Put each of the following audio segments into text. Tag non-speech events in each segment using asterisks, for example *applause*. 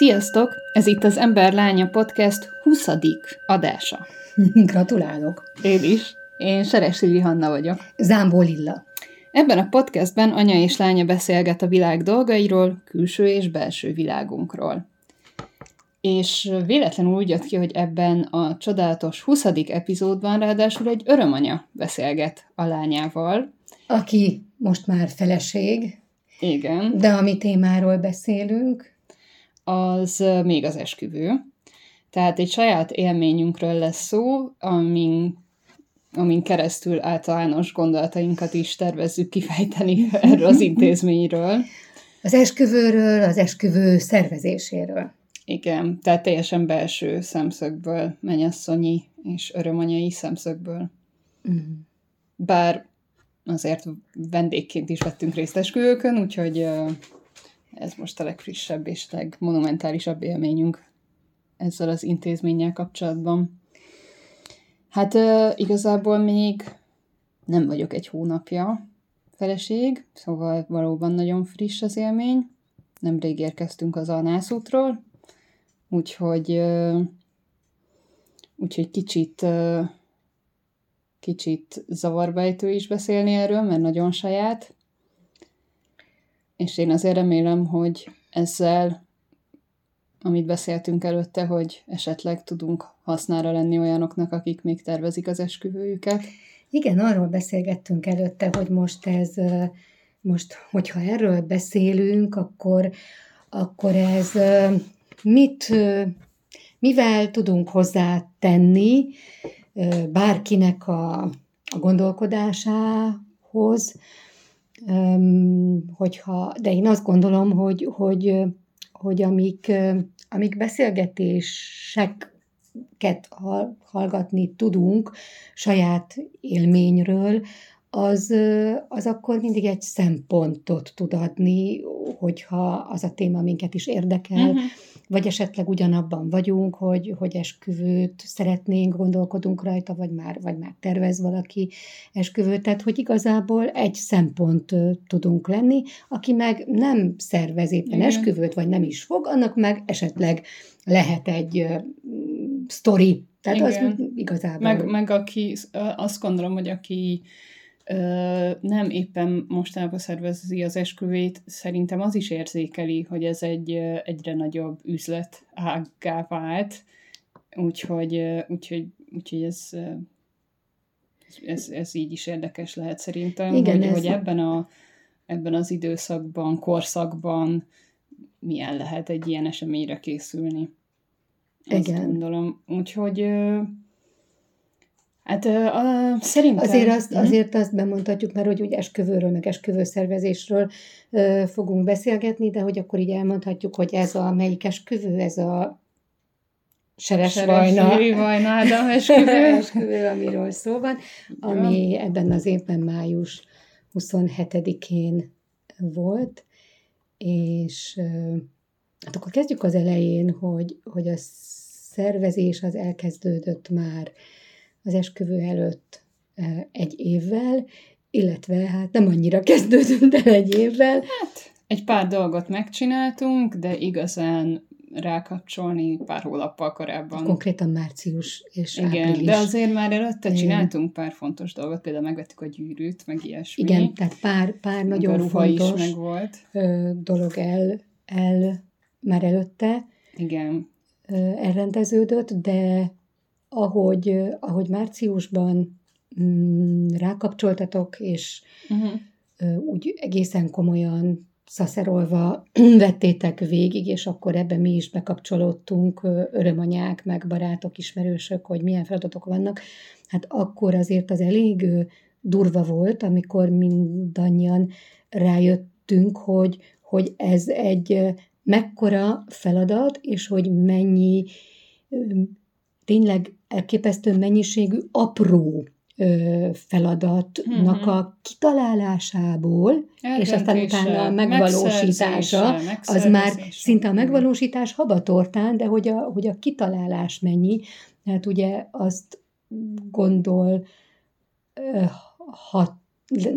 Sziasztok! Ez itt az Ember Lánya Podcast 20. adása. *laughs* Gratulálok! Én is. Én Seres Lili Hanna vagyok. Zámbó Lilla. Ebben a podcastben anya és lánya beszélget a világ dolgairól, külső és belső világunkról. És véletlenül úgy jött ki, hogy ebben a csodálatos 20. epizódban ráadásul egy örömanya beszélget a lányával. Aki most már feleség. Igen. De a mi témáról beszélünk. Az még az esküvő. Tehát egy saját élményünkről lesz szó, amin, amin keresztül általános gondolatainkat is tervezzük kifejteni erről az intézményről. Az esküvőről, az esküvő szervezéséről. Igen, tehát teljesen belső szemszögből, mennyasszonyi és örömanyai szemszögből. Mm. Bár azért vendégként is vettünk részt esküvőkön, úgyhogy ez most a legfrissebb és legmonumentálisabb élményünk ezzel az intézménnyel kapcsolatban. Hát igazából még nem vagyok egy hónapja feleség, szóval valóban nagyon friss az élmény. Nemrég érkeztünk az Alnászútról, úgyhogy, úgyhogy kicsit, kicsit zavarbejtő is beszélni erről, mert nagyon saját. És én azért remélem, hogy ezzel, amit beszéltünk előtte, hogy esetleg tudunk hasznára lenni olyanoknak, akik még tervezik az esküvőjüket. Igen, arról beszélgettünk előtte, hogy most ez, most, hogyha erről beszélünk, akkor, akkor ez mit, mivel tudunk hozzátenni bárkinek a, a gondolkodásához, hogyha, de én azt gondolom, hogy, hogy, hogy amik, amik beszélgetéseket hallgatni tudunk saját élményről, az, az akkor mindig egy szempontot tud adni, hogyha az a téma minket is érdekel, uh-huh vagy esetleg ugyanabban vagyunk, hogy, hogy esküvőt szeretnénk, gondolkodunk rajta, vagy már, vagy már tervez valaki esküvőt, tehát hogy igazából egy szempont tudunk lenni, aki meg nem szervez éppen Igen. esküvőt, vagy nem is fog, annak meg esetleg lehet egy uh, sztori, tehát Igen. az igazából... Meg, meg aki, azt gondolom, hogy aki nem éppen mostanában szervezi az esküvét, szerintem az is érzékeli, hogy ez egy egyre nagyobb üzlet ággá vált, úgyhogy, úgyhogy, úgyhogy ez, ez, ez így is érdekes lehet szerintem, Igen, hogy, hogy ebben, a, ebben az időszakban, korszakban milyen lehet egy ilyen eseményre készülni. Ezt Igen. gondolom. Úgyhogy Hát uh, szerintem... Azért azt, azért azt bemondhatjuk, mert hogy úgy esküvőről, meg esküvőszervezésről uh, fogunk beszélgetni, de hogy akkor így elmondhatjuk, hogy ez a melyik esküvő, ez a Seres Vajna. Vajna *laughs* esküvő. esküvő, amiről szó van, ami ja. ebben az évben május 27-én volt, és uh, hát akkor kezdjük az elején, hogy, hogy a szervezés az elkezdődött már az esküvő előtt egy évvel, illetve hát nem annyira kezdődött el egy évvel. Hát egy pár dolgot megcsináltunk, de igazán rákapcsolni pár hónappal korábban. Konkrétan március és Igen, április. de azért már előtte csináltunk pár fontos dolgot, például megvettük a gyűrűt, meg ilyesmi. Igen, tehát pár, pár nagyon a fontos is meg volt. dolog el, el már előtte. Igen. Elrendeződött, de ahogy, ahogy márciusban mm, rákapcsoltatok, és uh-huh. úgy egészen komolyan szaszerolva *clears throat* vettétek végig, és akkor ebbe mi is bekapcsolódtunk, örömanyák, meg barátok, ismerősök, hogy milyen feladatok vannak, hát akkor azért az elég durva volt, amikor mindannyian rájöttünk, hogy, hogy ez egy mekkora feladat, és hogy mennyi tényleg elképesztő mennyiségű apró feladatnak uh-huh. a kitalálásából, és aztán utána a megvalósítása, az már szinte a megvalósítás habatortán, de hogy a, hogy a kitalálás mennyi, tehát ugye azt gondol, hat,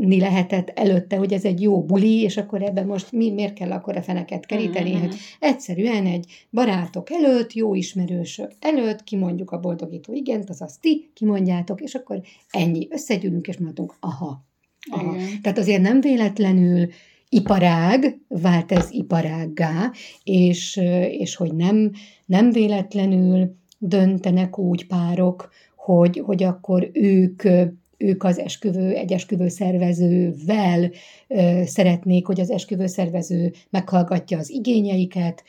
lehetett előtte, hogy ez egy jó buli, és akkor ebben most mi, miért kell akkor a feneket keríteni, mm-hmm. hogy egyszerűen egy barátok előtt, jó ismerősök előtt kimondjuk a boldogító igent, azaz ti kimondjátok, és akkor ennyi. Összegyűlünk, és mondunk, aha, aha. Igen. Tehát azért nem véletlenül iparág, vált ez iparággá, és, és hogy nem, nem véletlenül döntenek úgy párok, hogy, hogy akkor ők ők az esküvő, egy esküvő szervezővel szeretnék, hogy az esküvő szervező meghallgatja az igényeiket,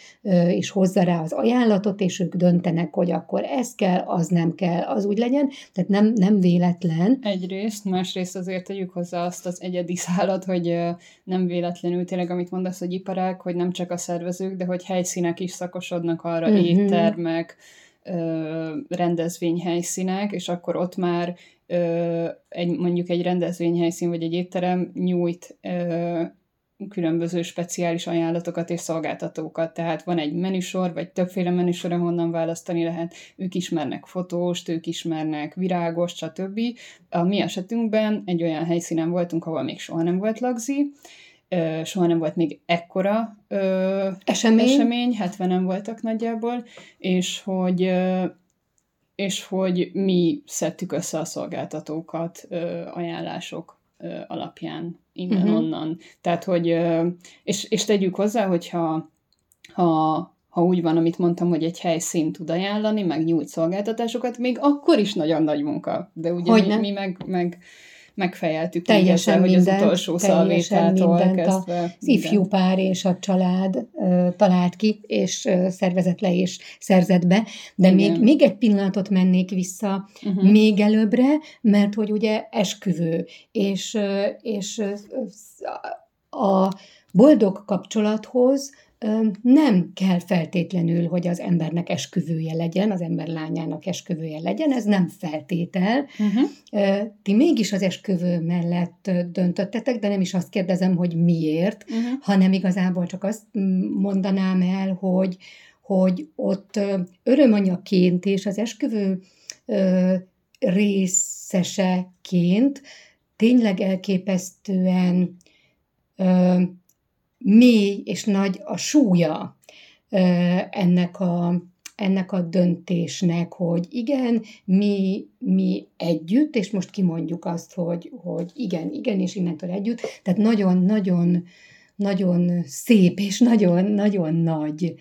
és hozza rá az ajánlatot, és ők döntenek, hogy akkor ez kell, az nem kell, az úgy legyen. Tehát nem, nem véletlen. Egyrészt, másrészt azért tegyük hozzá azt az egyedi szállat, hogy nem véletlenül tényleg, amit mondasz, hogy iparák, hogy nem csak a szervezők, de hogy helyszínek is szakosodnak arra, uh-huh. éttermek, rendezvényhelyszínek, és akkor ott már egy, mondjuk egy rendezvényhelyszín vagy egy étterem nyújt különböző speciális ajánlatokat és szolgáltatókat. Tehát van egy menüsor, vagy többféle menüsor, ahonnan választani lehet. Ők ismernek fotóst, ők ismernek virágos, stb. A mi esetünkben egy olyan helyszínen voltunk, ahol még soha nem volt lagzi, soha nem volt még ekkora esemény, esemény 70-en voltak nagyjából, és hogy és hogy mi szedtük össze a szolgáltatókat ajánlások alapján innen-onnan. Uh-huh. Tehát, hogy, és, és tegyük hozzá, hogyha ha, ha úgy van, amit mondtam, hogy egy helyszín tud ajánlani, meg nyújt szolgáltatásokat, még akkor is nagyon nagy munka. De ugye hogy mi, mi meg, meg megfejeltük teljesen mindent, hogy az utolsó szalvétától kezdve. Az ifjú pár és a család uh, talált ki, és uh, szervezett le és szerzett be, de még, még egy pillanatot mennék vissza uh-huh. még előbbre, mert hogy ugye esküvő, és, és a boldog kapcsolathoz nem kell feltétlenül, hogy az embernek esküvője legyen, az ember lányának esküvője legyen, ez nem feltétel. Uh-huh. Ti mégis az esküvő mellett döntöttetek, de nem is azt kérdezem, hogy miért, uh-huh. hanem igazából csak azt mondanám el, hogy, hogy ott örömanyaként és az esküvő részeseként tényleg elképesztően mély és nagy a súlya ennek a, ennek a döntésnek, hogy igen, mi, mi együtt, és most kimondjuk azt, hogy, hogy igen, igen, és innentől együtt, tehát nagyon-nagyon nagyon szép és nagyon-nagyon nagy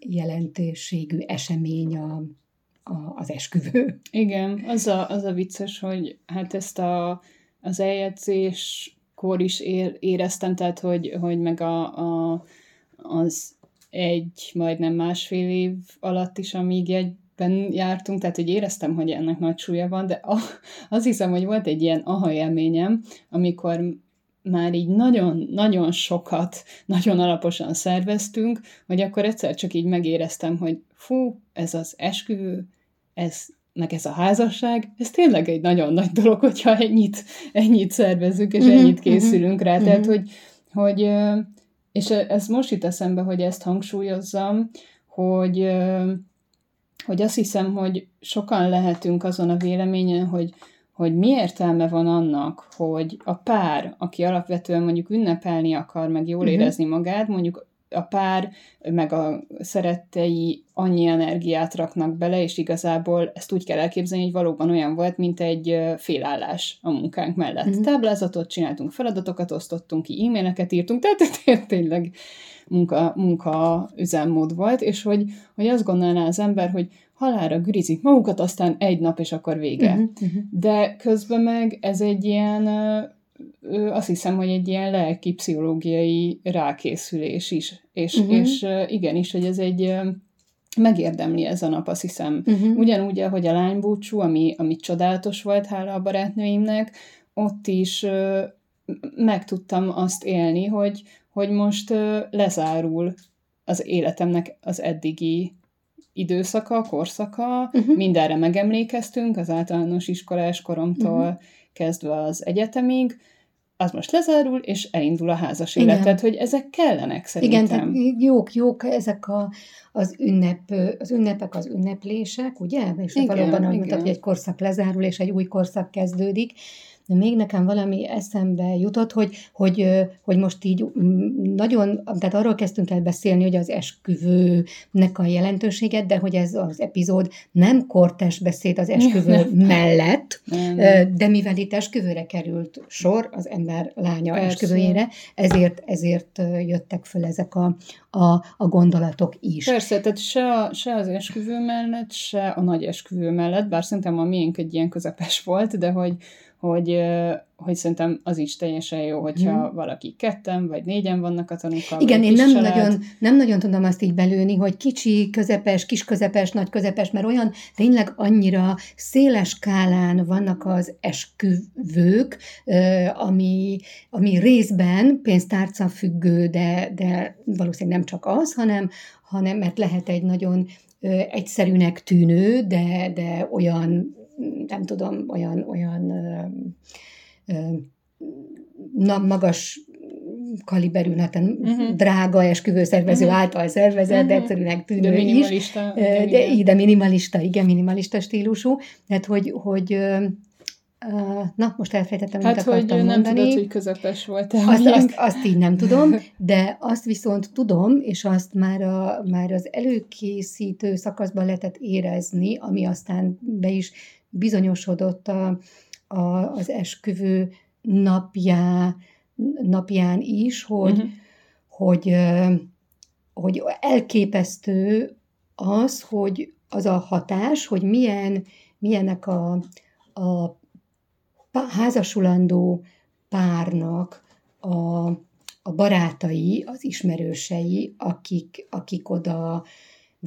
jelentőségű esemény a, a, az esküvő. Igen, az a, az a vicces, hogy hát ezt a, az eljegyzés kor is éreztem, tehát hogy, hogy meg a, a, az egy, majdnem másfél év alatt is, amíg egyben jártunk, tehát hogy éreztem, hogy ennek nagy súlya van, de a, az hiszem, hogy volt egy ilyen aha élményem, amikor már így nagyon-nagyon sokat, nagyon alaposan szerveztünk, hogy akkor egyszer csak így megéreztem, hogy fú, ez az esküvő, ez meg ez a házasság, ez tényleg egy nagyon nagy dolog, hogyha ennyit, ennyit szervezünk, és mm-hmm, ennyit készülünk rá. Mm-hmm. Tehát, hogy, hogy, és ez most itt eszembe, hogy ezt hangsúlyozzam, hogy, hogy azt hiszem, hogy sokan lehetünk azon a véleményen, hogy, hogy mi értelme van annak, hogy a pár, aki alapvetően mondjuk ünnepelni akar, meg jól uh-huh. érezni magát, mondjuk a pár, meg a szerettei annyi energiát raknak bele, és igazából ezt úgy kell elképzelni, hogy valóban olyan volt, mint egy félállás a munkánk mellett. Mm-hmm. Táblázatot csináltunk, feladatokat osztottunk ki, e-maileket írtunk, tehát *laughs* tényleg munka, munka üzemmód volt, és hogy, hogy azt gondolná az ember, hogy halára gürizik magukat, aztán egy nap, és akkor vége. Mm-hmm. De közben meg ez egy ilyen azt hiszem, hogy egy ilyen lelki pszichológiai rákészülés is. És, uh-huh. és igenis, hogy ez egy megérdemli ez a nap, azt hiszem. Uh-huh. Ugyanúgy, ahogy a lánybúcsú, ami, ami csodálatos volt, hála a barátnőimnek, ott is meg tudtam azt élni, hogy, hogy most lezárul az életemnek az eddigi időszaka, korszaka, uh-huh. mindenre megemlékeztünk, az általános iskolás koromtól uh-huh. kezdve az egyetemig, az most lezárul, és elindul a házas élet. Igen. Tehát, hogy ezek kellenek szerintem. Igen, tehát jók, jók ezek a, az, ünnep, az ünnepek, az ünneplések, ugye? És igen, valóban, ahogy mondtad, hogy egy korszak lezárul, és egy új korszak kezdődik, de még nekem valami eszembe jutott, hogy, hogy, hogy most így nagyon, tehát arról kezdtünk el beszélni, hogy az esküvőnek a jelentőséget, de hogy ez az epizód nem kortes beszéd az esküvő mellett, de mivel itt esküvőre került sor, az ember lánya Persze. esküvőjére, ezért, ezért jöttek föl ezek a, a, a gondolatok is. Persze, tehát se, a, se az esküvő mellett, se a nagy esküvő mellett, bár szerintem a miénk egy ilyen közepes volt, de hogy, hogy, hogy szerintem az is teljesen jó, hogyha hmm. valaki ketten vagy négyen vannak a tanúkkal. Igen, én nem nagyon, nem nagyon tudom azt így belőni, hogy kicsi, közepes, kis közepes, nagy közepes, mert olyan tényleg annyira széles skálán vannak az esküvők, ami, ami részben pénztárca függő, de, de valószínűleg nem csak az, hanem, hanem mert lehet egy nagyon egyszerűnek tűnő, de, de olyan nem tudom, olyan, olyan ö, ö, na, magas kaliberű, hát uh-huh. drága esküvőszervező uh-huh. által szervezett, uh-huh. de egyszerűnek tűnő de minimalista, is. De, de, igen. de minimalista, igen, minimalista stílusú. Tehát, hogy, hogy Na, most elfejtettem, hát, mit akartam hogy mondani. nem tudod, hogy közepes volt azt, azt, azt így nem tudom, *laughs* de azt viszont tudom, és azt már, a, már az előkészítő szakaszban lehetett érezni, ami aztán be is bizonyosodott a, a, az esküvő napjá, napján is, hogy, uh-huh. hogy, hogy elképesztő az, hogy az a hatás, hogy milyen, milyenek a, a házasulandó párnak a, a barátai, az ismerősei, akik, akik oda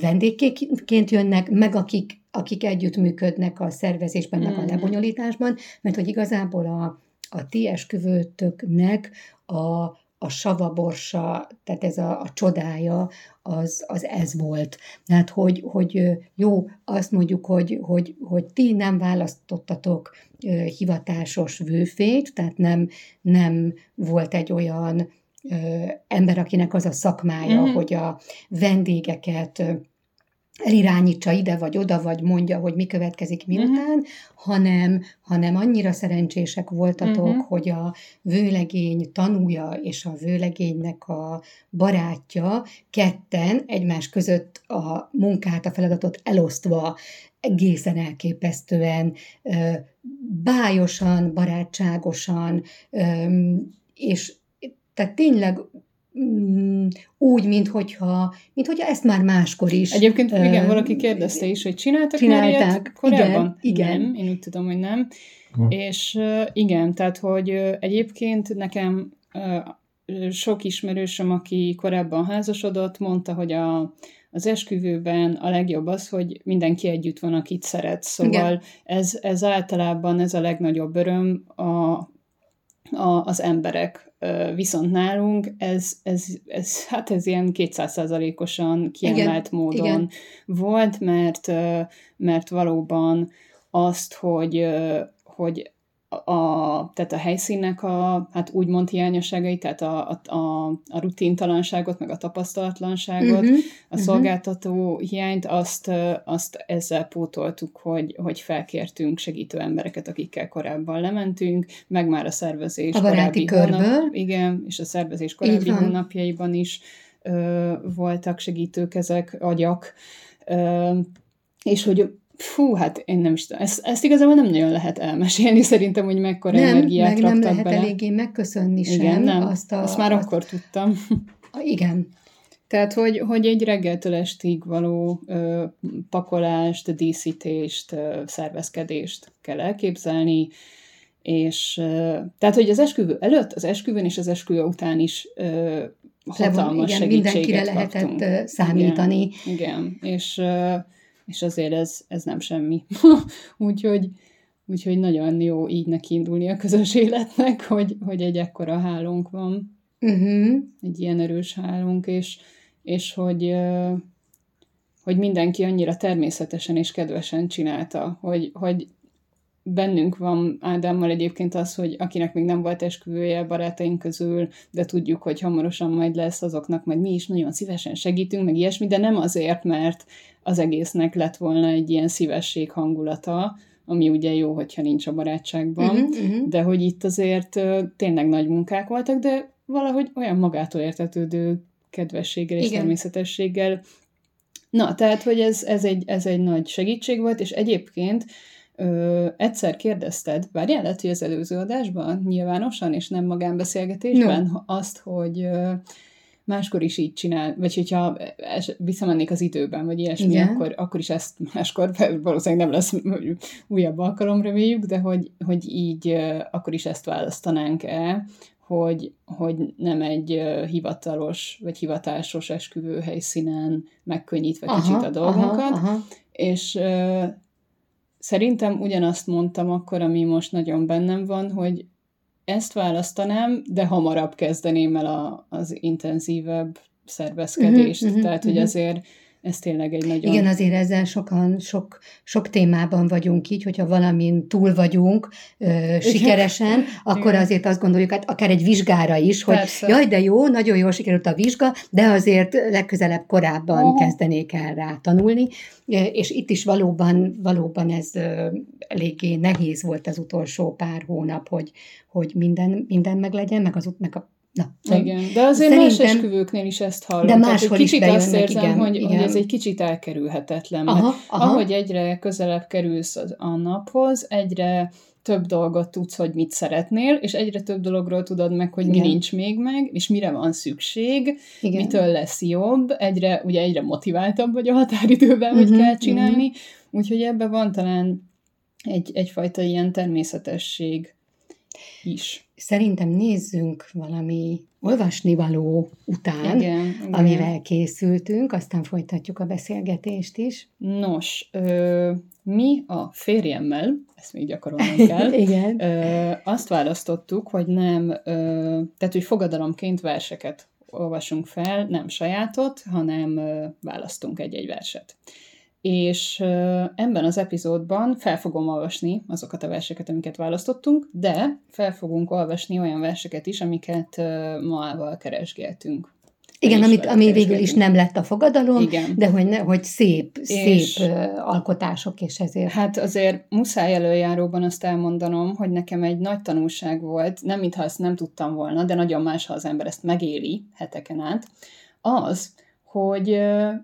vendégként jönnek, meg akik, akik együttműködnek a szervezésben, meg a mm-hmm. lebonyolításban, mert hogy igazából a, a ti esküvőtöknek a, a savaborsa, tehát ez a, a csodája, az, az ez volt. Tehát, hogy, hogy jó, azt mondjuk, hogy, hogy, hogy ti nem választottatok hivatásos vőfét, tehát nem, nem volt egy olyan ember, akinek az a szakmája, mm-hmm. hogy a vendégeket elirányítsa ide vagy oda, vagy mondja, hogy mi következik miután, uh-huh. hanem, hanem annyira szerencsések voltatok, uh-huh. hogy a vőlegény tanúja és a vőlegénynek a barátja ketten egymás között a munkát, a feladatot elosztva egészen elképesztően bájosan, barátságosan, és tehát tényleg mm, úgy, mint hogyha, mint hogyha ezt már máskor is. Egyébként uh, igen, valaki kérdezte is, hogy csináltak csinálták, már ilyet korábban? Igen, igen. Nem, én úgy tudom, hogy nem. És igen, tehát, hogy egyébként nekem sok ismerősöm, aki korábban házasodott, mondta, hogy a, az esküvőben a legjobb az, hogy mindenki együtt van, akit szeret. Szóval ez, ez általában ez a legnagyobb öröm a, a, az emberek Viszont nálunk ez, ez, ez, hát ez ilyen 200%-osan kiemelt igen, módon igen. volt, mert, mert valóban azt, hogy, hogy a, tehát a helyszínnek a, hát úgymond hiányosságai, tehát a, a, a, rutintalanságot, meg a tapasztalatlanságot, uh-huh, a uh-huh. szolgáltató hiányt, azt, azt ezzel pótoltuk, hogy, hogy felkértünk segítő embereket, akikkel korábban lementünk, meg már a szervezés a korábbi körből. Hónap, igen, és a szervezés korábbi hónapjaiban is ö, voltak segítők ezek, agyak, ö, és hogy Fú, hát én nem is tudom. Ezt, ezt igazából nem nagyon lehet elmesélni, *laughs* szerintem, hogy mekkora nem, energiát meg nem lehet bele. eléggé megköszönni sem. Igen, nem. Azt, a, azt már azt... akkor tudtam. Igen. Tehát, hogy, hogy egy reggeltől estig való ö, pakolást, díszítést, ö, szervezkedést kell elképzelni, és ö, tehát, hogy az esküvő előtt, az esküvőn és az esküvő után is ö, hatalmas igen, segítséget mindenkire lehetett kaptunk. számítani. Igen, igen. és ö, és azért ez, ez nem semmi. *laughs* úgyhogy, úgyhogy nagyon jó így neki indulni a közös életnek, hogy, hogy egy ekkora hálónk van. Uh-huh. Egy ilyen erős hálónk, és, és hogy, hogy mindenki annyira természetesen és kedvesen csinálta, hogy, hogy bennünk van Ádámmal egyébként az, hogy akinek még nem volt esküvője barátaink közül, de tudjuk, hogy hamarosan majd lesz, azoknak majd mi is nagyon szívesen segítünk, meg ilyesmi, de nem azért, mert az egésznek lett volna egy ilyen szívesség hangulata, ami ugye jó, hogyha nincs a barátságban, uh-huh, uh-huh. de hogy itt azért tényleg nagy munkák voltak, de valahogy olyan magától értetődő kedvességgel és Igen. természetességgel. Na, tehát, hogy ez, ez, egy, ez egy nagy segítség volt, és egyébként Ö, egyszer kérdezted, várjál, lehet, hogy az előző adásban, nyilvánosan és nem magánbeszélgetésben, no. azt, hogy ö, máskor is így csinál, vagy hogyha visszamennék az időben, vagy ilyesmi, akkor, akkor is ezt máskor, valószínűleg nem lesz újabb alkalom, reméljük, de hogy, hogy így akkor is ezt választanánk-e, hogy, hogy nem egy hivatalos vagy hivatásos esküvő helyszínen megkönnyítve aha, kicsit a dolgunkat, aha, aha. és szerintem ugyanazt mondtam akkor, ami most nagyon bennem van, hogy ezt választanám, de hamarabb kezdeném el a, az intenzívebb szervezkedést. Uh-huh, Tehát, uh-huh. hogy azért ez tényleg egy nagyon... Igen, azért ezzel sokan, sok, sok témában vagyunk így, hogyha valamin túl vagyunk ö, sikeresen, akkor Igen. azért azt gondoljuk, hát akár egy vizsgára is, hogy Persze. jaj, de jó, nagyon jól sikerült a vizsga, de azért legközelebb korábban oh. kezdenék el rá tanulni, és itt is valóban, valóban ez eléggé nehéz volt az utolsó pár hónap, hogy, hogy minden, minden meglegyen, meg, az, meg a Na, igen, de azért szerintem, más esküvőknél is ezt hallom. De máshol is kicsit azt érzem, igen, hogy, igen. hogy ez egy kicsit elkerülhetetlen. Aha, mert aha. ahogy egyre közelebb kerülsz a naphoz, egyre több dolgot tudsz, hogy mit szeretnél, és egyre több dologról tudod meg, hogy Igen. mi nincs még meg, és mire van szükség, Igen. mitől lesz jobb, egyre, ugye egyre motiváltabb vagy a határidőben, uh-huh, hogy kell csinálni, uh-huh. úgyhogy ebben van talán egy, egyfajta ilyen természetesség is. Szerintem nézzünk valami olvasnivaló után, igen, igen. amivel készültünk, aztán folytatjuk a beszélgetést is. Nos, ö, mi a férjemmel, ezt még gyakorolnom *laughs* kell, igen. Ö, azt választottuk, hogy nem, ö, tehát hogy fogadalomként verseket olvasunk fel, nem sajátot, hanem választunk egy-egy verset és ebben az epizódban fel fogom olvasni azokat a verseket, amiket választottunk, de fel fogunk olvasni olyan verseket is, amiket maával keresgéltünk. Igen, amit, ami végül is nem lett a fogadalom, Igen. de hogy, ne, hogy szép, és szép alkotások, és ezért... Hát azért muszáj előjáróban azt elmondanom, hogy nekem egy nagy tanulság volt, nem mintha ezt nem tudtam volna, de nagyon más, ha az ember ezt megéli heteken át, az, hogy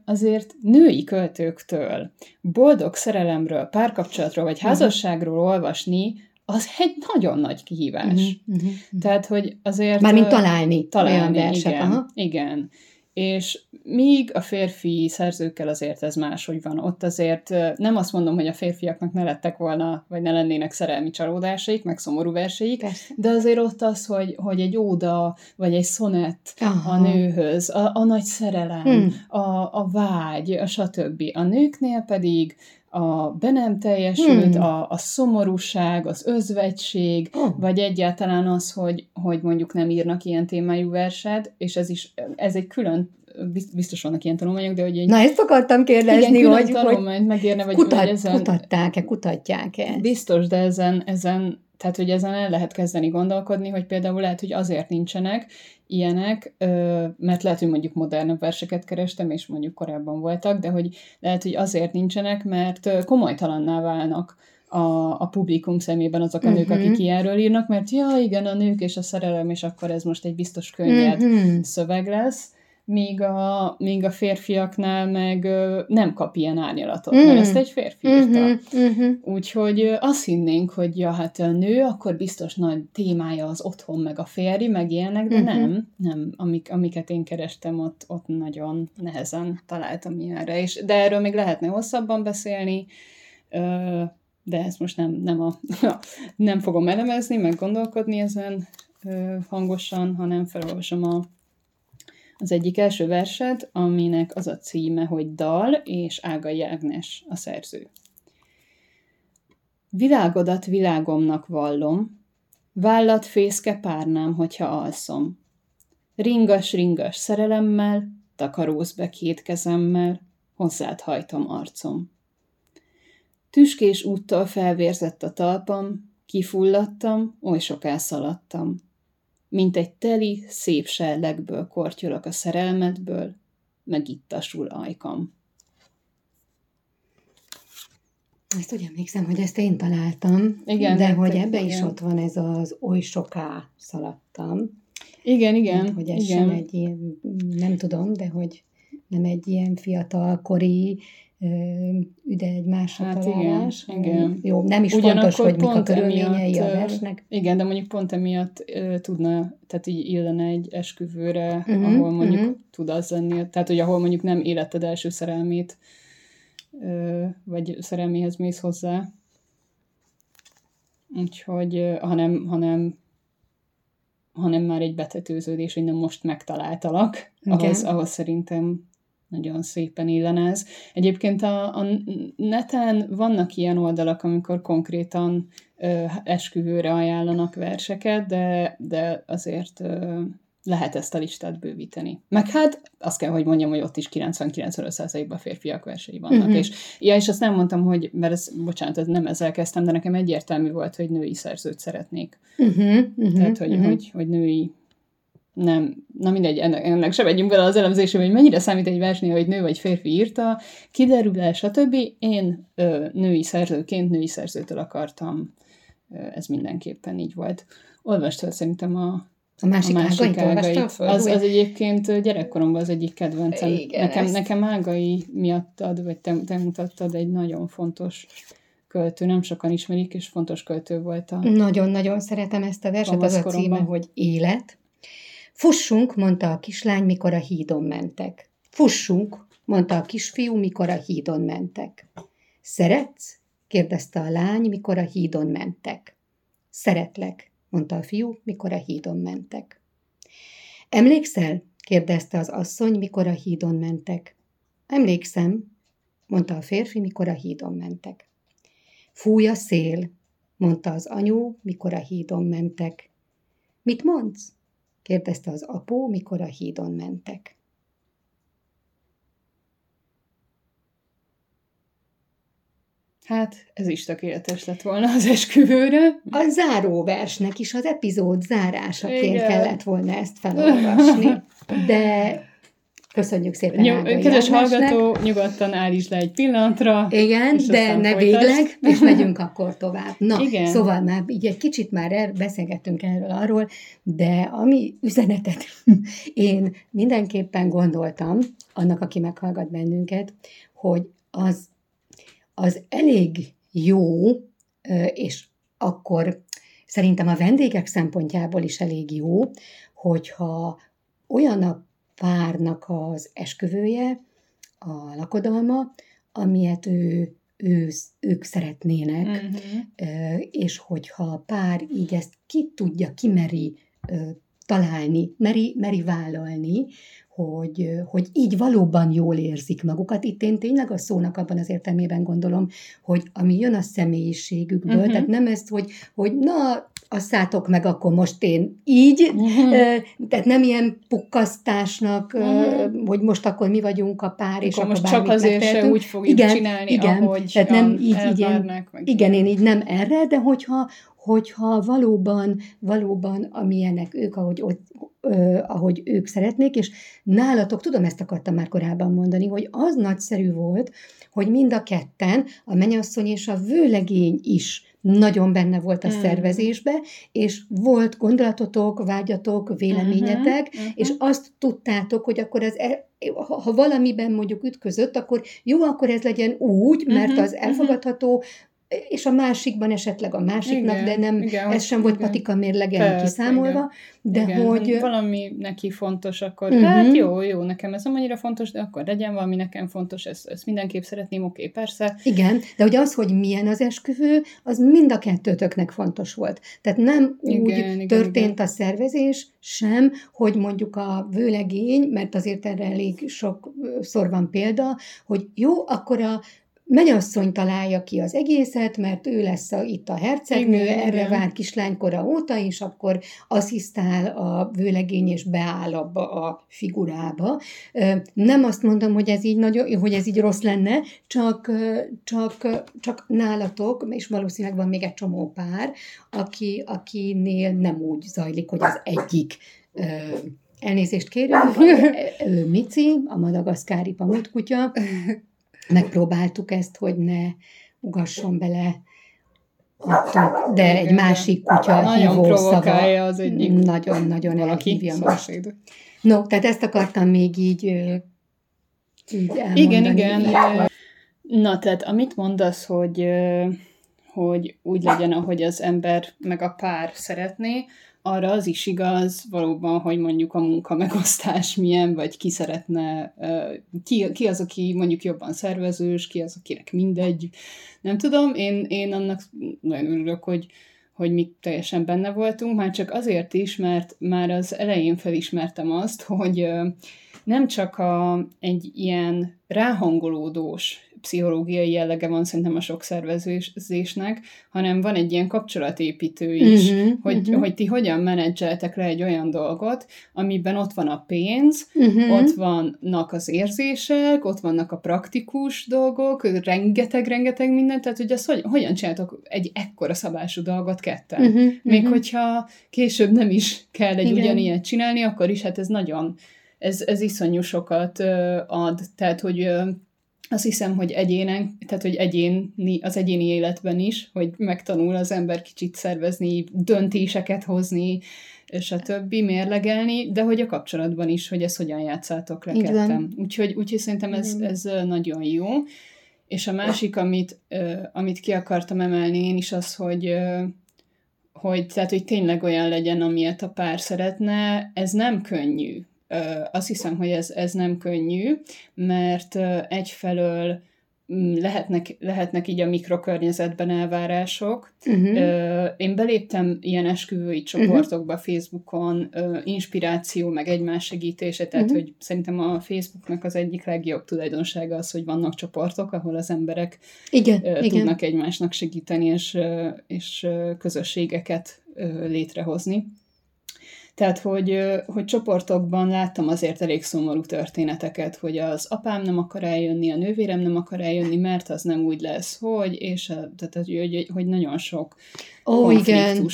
azért női költőktől boldog szerelemről, párkapcsolatról vagy mhm. házasságról olvasni, az egy nagyon nagy kihívás. Uh-huh, uh-huh. Tehát, hogy azért... Mármint találni, találni olyan. Igen, Aha. igen. És míg a férfi szerzőkkel azért ez máshogy van. Ott azért nem azt mondom, hogy a férfiaknak ne lettek volna, vagy ne lennének szerelmi csalódásaik, meg szomorú verseik, Persze. de azért ott az, hogy, hogy egy óda, vagy egy szonett Aha. a nőhöz, a, a nagy szerelem, hmm. a, a vágy, a stb. A nőknél pedig a be nem teljesült, hmm. a, a szomorúság, az özvegység, oh. vagy egyáltalán az, hogy, hogy mondjuk nem írnak ilyen témájú verset, és ez is, ez egy külön biztos vannak ilyen tanulmányok, de hogy egy... Na, ezt akartam kérdezni, igen, hogy, hogy megérne, vagy, kutat, vagy ezen... kutatták-e, kutatják-e? Biztos, de ezen, ezen, tehát hogy ezen el lehet kezdeni gondolkodni, hogy például lehet, hogy azért nincsenek ilyenek, mert lehet, hogy mondjuk modernebb verseket kerestem, és mondjuk korábban voltak, de hogy lehet, hogy azért nincsenek, mert komolytalanná válnak a, a publikum szemében azok a uh-huh. nők, akik ilyenről írnak, mert ja, igen, a nők és a szerelem, és akkor ez most egy biztos könnyed uh-huh. szöveg lesz míg a, míg a férfiaknál meg nem kap ilyen árnyalatot, mm. mert ezt egy férfi írta. Mm-hmm, mm-hmm. Úgyhogy azt hinnénk, hogy ja, hát a nő, akkor biztos nagy témája az otthon, meg a férj, meg ilyenek, de mm-hmm. nem, nem. Amik, amiket én kerestem, ott, ott nagyon nehezen találtam ilyenre. És, de erről még lehetne hosszabban beszélni, de ezt most nem, nem, a, *laughs* nem fogom elemezni, meg gondolkodni ezen hangosan, hanem felolvasom a az egyik első verset, aminek az a címe, hogy Dal, és Ágai Ágnes a szerző. Világodat világomnak vallom, vállat fészke párnám, hogyha alszom. Ringas-ringas szerelemmel, takaróz be két kezemmel, hozzád hajtom arcom. Tüskés úttal felvérzett a talpam, kifulladtam, oly soká szaladtam mint egy teli, szép sellegből kortyolok a szerelmetből, meg ittasul ajkam. Ezt úgy emlékszem, hogy ezt én találtam, igen, de hogy ebbe igen. is ott van ez az oly soká szaladtam. Igen, igen. Hát, hogy ez igen. sem egy ilyen, nem tudom, de hogy nem egy ilyen fiatalkori üde egy hát igen, igen. Jó, nem is Ugyanakkor fontos, hogy mik a körülményei emiatt, a versnek. Igen, de mondjuk pont emiatt uh, tudna, tehát így illene egy esküvőre, uh-huh, ahol mondjuk uh-huh. tud az lenni, tehát hogy ahol mondjuk nem életed első szerelmét, uh, vagy szerelméhez mész hozzá, úgyhogy, uh, hanem, hanem hanem már egy betetőződés, hogy nem most megtaláltalak, ahhoz, ahhoz szerintem nagyon szépen illene ez. Egyébként a, a neten vannak ilyen oldalak, amikor konkrétan ö, esküvőre ajánlanak verseket, de, de azért ö, lehet ezt a listát bővíteni. Meg hát azt kell, hogy mondjam, hogy ott is 99%-ban férfiak versei vannak. Uh-huh. És, ja, és azt nem mondtam, hogy, mert ez, bocsánat, ez nem ezzel kezdtem, de nekem egyértelmű volt, hogy női szerzőt szeretnék. Uh-huh, Tehát, hogy, uh-huh. hogy, hogy női nem, na mindegy, ennek, ennek sem megyünk bele az elemzésbe, hogy mennyire számít egy versnél, hogy nő vagy férfi írta, kiderül el, stb. Én ö, női szerzőként női szerzőtől akartam, ö, ez mindenképpen így volt. Olvast fel szerintem a a másik, a másik ágait, ágait. Az, az egyébként gyerekkoromban az egyik kedvencem. Igen, nekem, ezt... nekem ágai miattad, vagy te, te mutattad egy nagyon fontos költő, nem sokan ismerik, és fontos költő volt a... Nagyon-nagyon szeretem ezt a verset, az a címe, hogy Élet. Fussunk, mondta a kislány, mikor a hídon mentek. Fussunk, mondta a kisfiú, mikor a hídon mentek. Szeretsz? kérdezte a lány, mikor a hídon mentek. Szeretlek, mondta a fiú, mikor a hídon mentek. Emlékszel? kérdezte az asszony, mikor a hídon mentek. Emlékszem, mondta a férfi, mikor a hídon mentek. Fúj a szél, mondta az anyu, mikor a hídon mentek. Mit mondsz? Kérdezte az apó, mikor a hídon mentek. Hát, ez is tökéletes lett volna az esküvőre. A záróversnek is az epizód zárásaként Igen. kellett volna ezt felolvasni. De Köszönjük szépen Nyug, Kedves hallgató, nyugodtan állíts le egy pillanatra. Igen, de ne végleg, és megyünk akkor tovább. Na, Igen. szóval már így egy kicsit már el, beszélgettünk erről arról, de ami üzenetet *laughs* én mindenképpen gondoltam, annak, aki meghallgat bennünket, hogy az, az elég jó, és akkor szerintem a vendégek szempontjából is elég jó, hogyha olyan a párnak az esküvője, a lakodalma, amilyet ő, ő, ők szeretnének, uh-huh. és hogyha a pár így ezt ki tudja, kimeri találni, meri, meri vállalni, hogy, hogy így valóban jól érzik magukat. Itt én tényleg a szónak abban az értelmében gondolom, hogy ami jön a személyiségükből, uh-huh. tehát nem ezt, hogy, hogy na, asszátok meg, akkor most én így, uh-huh. tehát nem ilyen pukkasztásnak, uh-huh. hogy most akkor mi vagyunk a pár, és, és most csak azért se úgy fogjuk igen, csinálni, igen, ahogy tehát nem így, így ilyen, igen, én így nem erre, de hogyha, hogyha valóban, valóban amilyenek ők, ahogy, ott, ö, ahogy ők szeretnék, és nálatok, tudom, ezt akartam már korábban mondani, hogy az nagyszerű volt, hogy mind a ketten, a menyasszony és a vőlegény is nagyon benne volt a mm. szervezésbe, és volt gondolatotok, vágyatok, véleményetek, uh-huh, uh-huh. és azt tudtátok, hogy akkor ez, e, ha valamiben mondjuk ütközött, akkor jó, akkor ez legyen úgy, mert uh-huh, az elfogadható, és a másikban esetleg a másiknak, igen, de nem, igen, ez sem volt igen. patika mérlegen kiszámolva, de igen, hogy... valami neki fontos, akkor uh-huh. hát jó, jó, nekem ez nem annyira fontos, de akkor legyen valami nekem fontos, ezt, ezt mindenképp szeretném, oké, okay, persze. Igen, de hogy az, hogy milyen az esküvő, az mind a kettőtöknek fontos volt. Tehát nem igen, úgy igen, történt igen. a szervezés sem, hogy mondjuk a vőlegény, mert azért erre elég sokszor van példa, hogy jó, akkor a Menyasszony találja ki az egészet, mert ő lesz a, itt a hercegnő, igen, erre igen. vár kislánykora óta, és akkor asszisztál a vőlegény, és beáll abba a figurába. Nem azt mondom, hogy ez így, nagyon, hogy ez így rossz lenne, csak, csak, csak nálatok, és valószínűleg van még egy csomó pár, aki, akinél nem úgy zajlik, hogy az egyik elnézést kérünk, *laughs* Mici, a madagaszkári pamutkutya, megpróbáltuk ezt, hogy ne, ugasson bele adtuk, de egy másik kutya nagyon hívó szava. az egyik nagyon-nagyon elhívja most. No, tehát ezt akartam még így, így elmondani. Igen, igen. Na, tehát amit mondasz, hogy, hogy úgy legyen, ahogy az ember meg a pár szeretné, arra az is igaz valóban, hogy mondjuk a munka megosztás milyen, vagy ki szeretne, ki, ki az, aki mondjuk jobban szervezős, ki az, akinek mindegy. Nem tudom, én, én annak nagyon örülök, hogy, hogy mi teljesen benne voltunk, már csak azért is, mert már az elején felismertem azt, hogy nem csak a, egy ilyen ráhangolódós pszichológiai jellege van szerintem a sok szervezésnek, hanem van egy ilyen kapcsolatépítő is, uh-huh, hogy, uh-huh. hogy ti hogyan menedzseltek le egy olyan dolgot, amiben ott van a pénz, uh-huh. ott vannak az érzések, ott vannak a praktikus dolgok, rengeteg-rengeteg minden, tehát hogy azt hogy, hogyan csináltok egy ekkora szabású dolgot ketten. Uh-huh, Még uh-huh. hogyha később nem is kell egy Igen. ugyanilyet csinálni, akkor is hát ez nagyon, ez, ez iszonyú sokat ad, tehát hogy azt hiszem, hogy egyének, tehát hogy egyéni, az egyéni életben is, hogy megtanul az ember kicsit szervezni, döntéseket hozni, és a többi, mérlegelni, de hogy a kapcsolatban is, hogy ezt hogyan játszátok le kettem. Úgyhogy, úgyhogy szerintem ez, ez nagyon jó. És a másik, amit, amit ki akartam emelni én is, az, hogy hogy, tehát, hogy tényleg olyan legyen, amilyet a pár szeretne, ez nem könnyű azt hiszem, hogy ez, ez nem könnyű, mert egyfelől mm, lehetnek, lehetnek így a mikrokörnyezetben elvárások. Uh-huh. Én beléptem ilyen esküvői csoportokba uh-huh. Facebookon, inspiráció, meg egymás segítése, tehát uh-huh. hogy szerintem a Facebooknak az egyik legjobb tulajdonsága az, hogy vannak csoportok, ahol az emberek igen, tudnak igen. egymásnak segíteni, és, és közösségeket létrehozni. Tehát, hogy, hogy csoportokban láttam azért elég szomorú történeteket, hogy az apám nem akar eljönni, a nővérem nem akar eljönni, mert az nem úgy lesz, hogy, és a, tehát, hogy, hogy nagyon sok Ó, konfliktus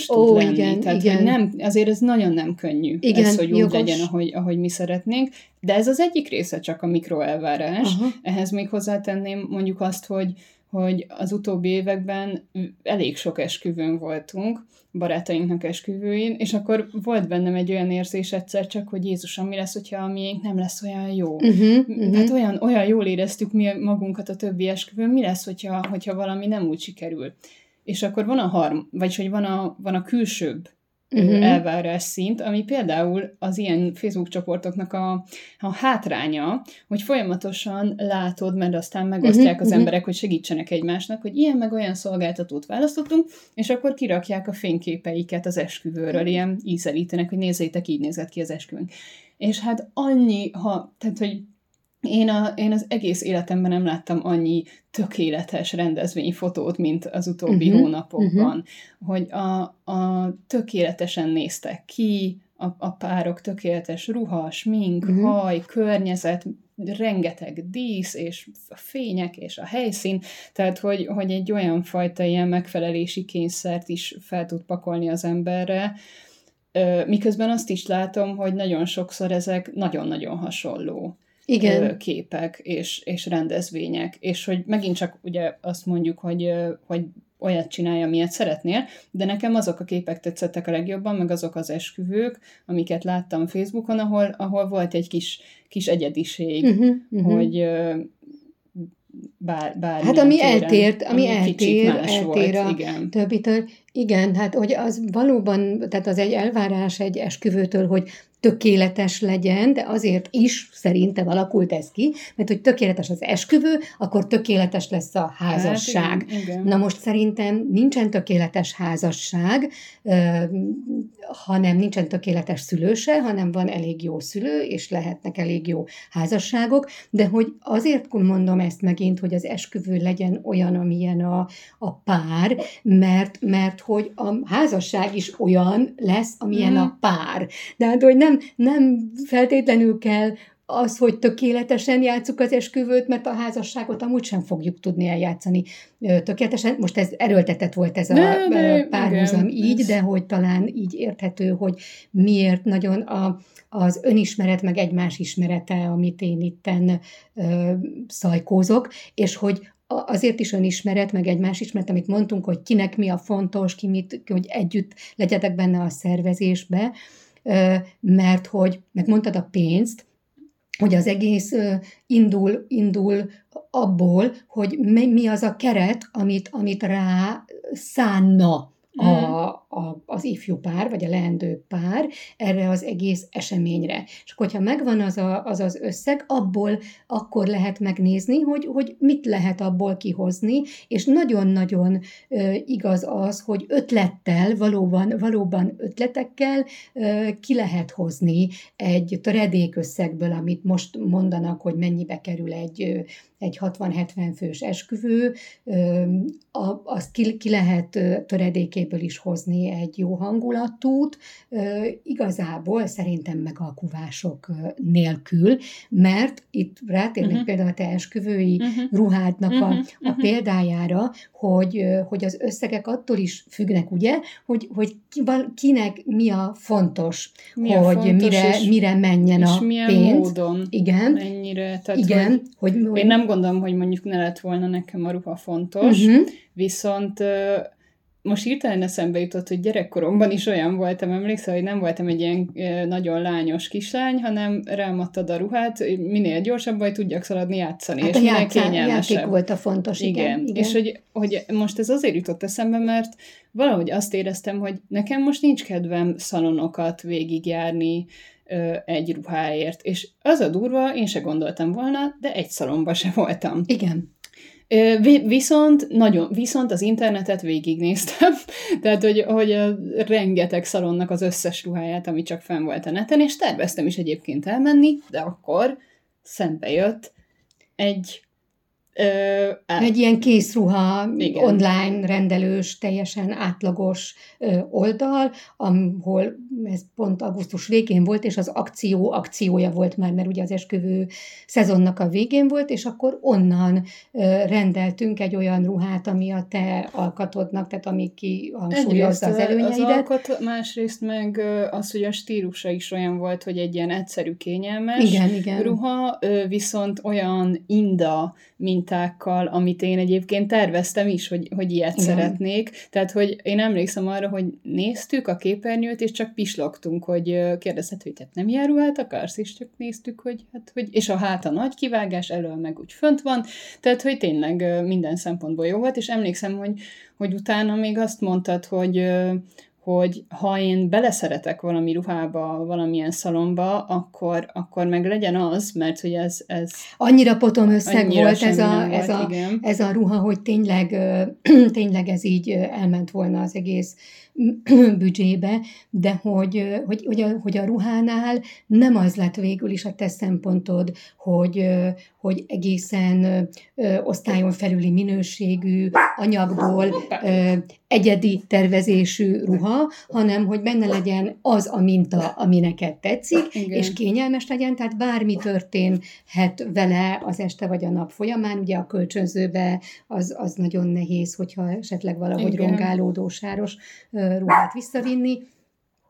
igen. tud Ó, lenni. Igen, tehát, igen. Hogy nem, azért ez nagyon nem könnyű, igen, ez, hogy úgy jogos. legyen, ahogy, ahogy mi szeretnénk, de ez az egyik része csak a mikroelvárás. Aha. Ehhez még hozzátenném mondjuk azt, hogy hogy az utóbbi években elég sok esküvőn voltunk, barátainknak esküvőin, és akkor volt bennem egy olyan érzés egyszer csak, hogy Jézusom, mi lesz, hogyha a miénk nem lesz olyan jó. Uh-huh, uh-huh. Hát olyan, olyan jól éreztük mi magunkat a többi esküvőn, mi lesz, hogyha, hogyha valami nem úgy sikerül. És akkor van a harm, vagy hogy van a, van a külsőbb uh-huh. elvárás szint, ami például az ilyen Facebook csoportoknak a, a hátránya, hogy folyamatosan látod, mert aztán megosztják uh-huh. az emberek, hogy segítsenek egymásnak, hogy ilyen meg olyan szolgáltatót választottunk, és akkor kirakják a fényképeiket az esküvőről, ilyen ízelítenek, hogy nézzétek, így nézett ki az esküvőnk. És hát annyi, ha, tehát, hogy én, a, én az egész életemben nem láttam annyi tökéletes rendezvényfotót, mint az utóbbi uh-huh, hónapokban, uh-huh. hogy a, a tökéletesen néztek ki, a, a párok tökéletes ruha, smink, uh-huh. haj, környezet, rengeteg dísz, és a fények, és a helyszín, tehát hogy, hogy egy olyan fajta ilyen megfelelési kényszert is fel tud pakolni az emberre, miközben azt is látom, hogy nagyon sokszor ezek nagyon-nagyon hasonló igen. képek és, és rendezvények, és hogy megint csak ugye azt mondjuk, hogy, hogy olyat csinálja, amilyet szeretnél, de nekem azok a képek tetszettek a legjobban, meg azok az esküvők, amiket láttam Facebookon, ahol, ahol volt egy kis, kis egyediség, uh-huh, uh-huh. hogy bár, bár Hát ami téren, eltért, ami, ami eltér, eltér volt, a igen. többitől. Igen, hát hogy az valóban, tehát az egy elvárás egy esküvőtől, hogy tökéletes legyen, de azért is szerintem alakult ez ki, mert hogy tökéletes az esküvő, akkor tökéletes lesz a házasság. Hát, igen, igen. Na most szerintem nincsen tökéletes házasság, hanem nincsen tökéletes szülőse, hanem van elég jó szülő, és lehetnek elég jó házasságok, de hogy azért mondom ezt megint, hogy az esküvő legyen olyan, amilyen a, a pár, mert, mert hogy a házasság is olyan lesz, amilyen mm. a pár. De hát, hogy nem, nem feltétlenül kell az, hogy tökéletesen játsszuk az esküvőt, mert a házasságot amúgy sem fogjuk tudni eljátszani tökéletesen. Most ez erőltetett volt ez a párhuzam így, de hogy talán így érthető, hogy miért nagyon a, az önismeret, meg egymás ismerete, amit én itten ö, szajkózok, és hogy azért is önismeret, meg egymás ismeret, amit mondtunk, hogy kinek mi a fontos, ki mit, hogy együtt legyetek benne a szervezésbe, mert hogy, megmondtad a pénzt, hogy az egész indul, indul abból, hogy mi az a keret, amit, amit rá szánna a, mm a, az ifjú pár, vagy a leendő pár erre az egész eseményre. És hogyha megvan az, a, az az összeg, abból akkor lehet megnézni, hogy, hogy mit lehet abból kihozni, és nagyon-nagyon ö, igaz az, hogy ötlettel, valóban, valóban ötletekkel ö, ki lehet hozni egy töredékösszegből, amit most mondanak, hogy mennyibe kerül egy, egy 60-70 fős esküvő, azt ki, ki lehet töredékéből is hozni egy jó hangulatút, igazából szerintem megalkuvások nélkül, mert itt rátérnek uh-huh. például a te esküvői uh-huh. ruhádnak uh-huh. a, a uh-huh. példájára, hogy, hogy az összegek attól is függnek, ugye, hogy, hogy kinek mi a fontos, mi a hogy fontos, mire, és, mire menjen és a milyen pénz. módon, igen, mennyire. Tehát, igen, hogy, hogy, én nem gondolom, hogy mondjuk ne lett volna nekem a ruha fontos, uh-huh. viszont most hirtelen eszembe jutott, hogy gyerekkoromban is olyan voltam, emlékszel, hogy nem voltam egy ilyen nagyon lányos kislány, hanem rámadtad a ruhát, minél gyorsabban, hogy tudjak szaladni játszani, hát és minél játszán, kényelmesebb. Játék volt a fontos, igen. igen. igen. És hogy, hogy most ez azért jutott eszembe, mert valahogy azt éreztem, hogy nekem most nincs kedvem szalonokat végigjárni, egy ruháért. És az a durva, én se gondoltam volna, de egy szalomba se voltam. Igen. Viszont, nagyon, viszont az internetet végignéztem, *laughs* tehát hogy, hogy rengeteg szalonnak az összes ruháját, ami csak fenn volt a neten, és terveztem is egyébként elmenni, de akkor szembe jött egy Ö, Egy ilyen készruha, igen. online rendelős, teljesen átlagos ö, oldal, ahol ez pont augusztus végén volt, és az akció akciója volt már, mert ugye az esküvő szezonnak a végén volt, és akkor onnan ö, rendeltünk egy olyan ruhát, ami a te alkatodnak, tehát ami ki hangsúlyozza az előnyeidet. Az alkat, másrészt meg az, hogy a stílusa is olyan volt, hogy egy ilyen egyszerű, kényelmes igen, igen. ruha, viszont olyan inda, mintákkal, amit én egyébként terveztem is, hogy, hogy ilyet Igen. szeretnék. Tehát, hogy én emlékszem arra, hogy néztük a képernyőt, és csak pislogtunk, hogy kérdezhet, hogy tehát nem ilyen ruhát akarsz, és csak néztük, hogy hát, hogy, és a háta nagy kivágás, elől meg úgy fönt van, tehát, hogy tényleg minden szempontból jó volt, és emlékszem, hogy, hogy utána még azt mondtad, hogy hogy ha én beleszeretek valami ruhába, valamilyen szalomba, akkor, akkor meg legyen az, mert hogy ez... ez annyira potom összeg annyira volt ez a, volt, ez, a, ez a ruha, hogy tényleg, *clears throat* tényleg ez így elment volna az egész *clears throat* büdzsébe, de hogy, hogy, hogy, a, hogy a ruhánál nem az lett végül is a te szempontod, hogy, hogy egészen osztályon felüli minőségű anyagból egyedi tervezésű ruha, hanem hogy benne legyen az a minta, ami neked tetszik, Igen. és kényelmes legyen, tehát bármi történhet vele az este vagy a nap folyamán, ugye a kölcsönzőbe az, az nagyon nehéz, hogyha esetleg valahogy Igen. rongálódó sáros ruhát visszavinni,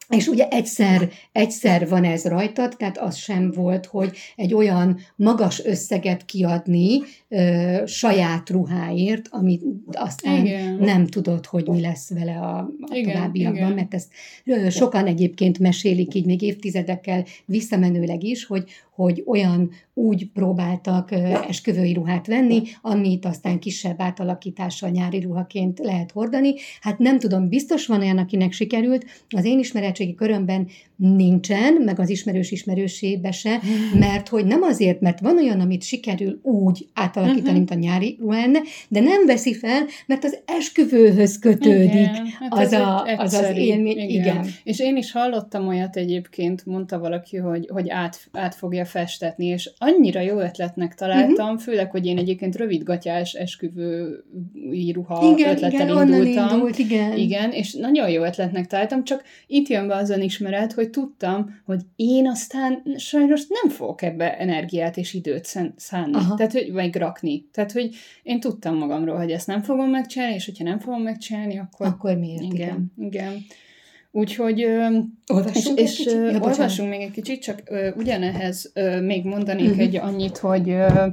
és ugye egyszer, egyszer van ez rajtad, tehát az sem volt, hogy egy olyan magas összeget kiadni ö, saját ruháért, amit aztán igen. nem tudod, hogy mi lesz vele a, a igen, továbbiakban, igen. mert ezt ö, sokan egyébként mesélik így még évtizedekkel visszamenőleg is, hogy, hogy olyan úgy próbáltak esküvői ruhát venni, amit aztán kisebb átalakítással nyári ruhaként lehet hordani. Hát nem tudom, biztos van olyan, akinek sikerült. Az én ismeretségi körömben nincsen, meg az ismerős ismerősébe se, mert hogy nem azért, mert van olyan, amit sikerül úgy átalakítani, uh-huh. mint a nyári lenne, de nem veszi fel, mert az esküvőhöz kötődik igen, hát az, a, az az élmény. Igen. igen. És én is hallottam olyat egyébként, mondta valaki, hogy, hogy át, át fogja festetni, és annyira jó ötletnek találtam, uh-huh. főleg, hogy én egyébként rövidgatyás esküvői íruha igen, ötlettel igen, indultam. Indult, igen. igen, és nagyon jó ötletnek találtam, csak itt jön be az önismeret, hogy tudtam, hogy én aztán sajnos nem fogok ebbe energiát és időt szánni, Aha. tehát, hogy, vagy rakni. Tehát, hogy én tudtam magamról, hogy ezt nem fogom megcsinálni, és hogyha nem fogom megcsinálni, akkor... Akkor miért? Igen, igen. igen. Úgyhogy olvassunk, és, és ja, olvassunk még egy kicsit, csak ugyanehhez még mondanék uh-huh. egy annyit, hogy uh,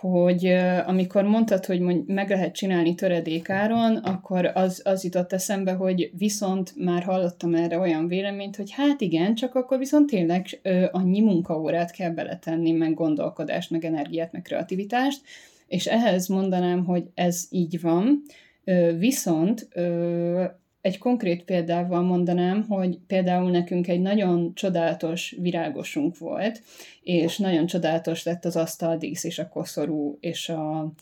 hogy amikor mondtad, hogy meg lehet csinálni töredékáron, akkor az, az jutott eszembe, hogy viszont már hallottam erre olyan véleményt, hogy hát igen, csak akkor viszont tényleg annyi munkaórát kell beletenni, meg gondolkodást, meg energiát, meg kreativitást, és ehhez mondanám, hogy ez így van, viszont egy konkrét példával mondanám, hogy például nekünk egy nagyon csodálatos virágosunk volt, és nagyon csodálatos lett az asztaldísz és a koszorú, és a,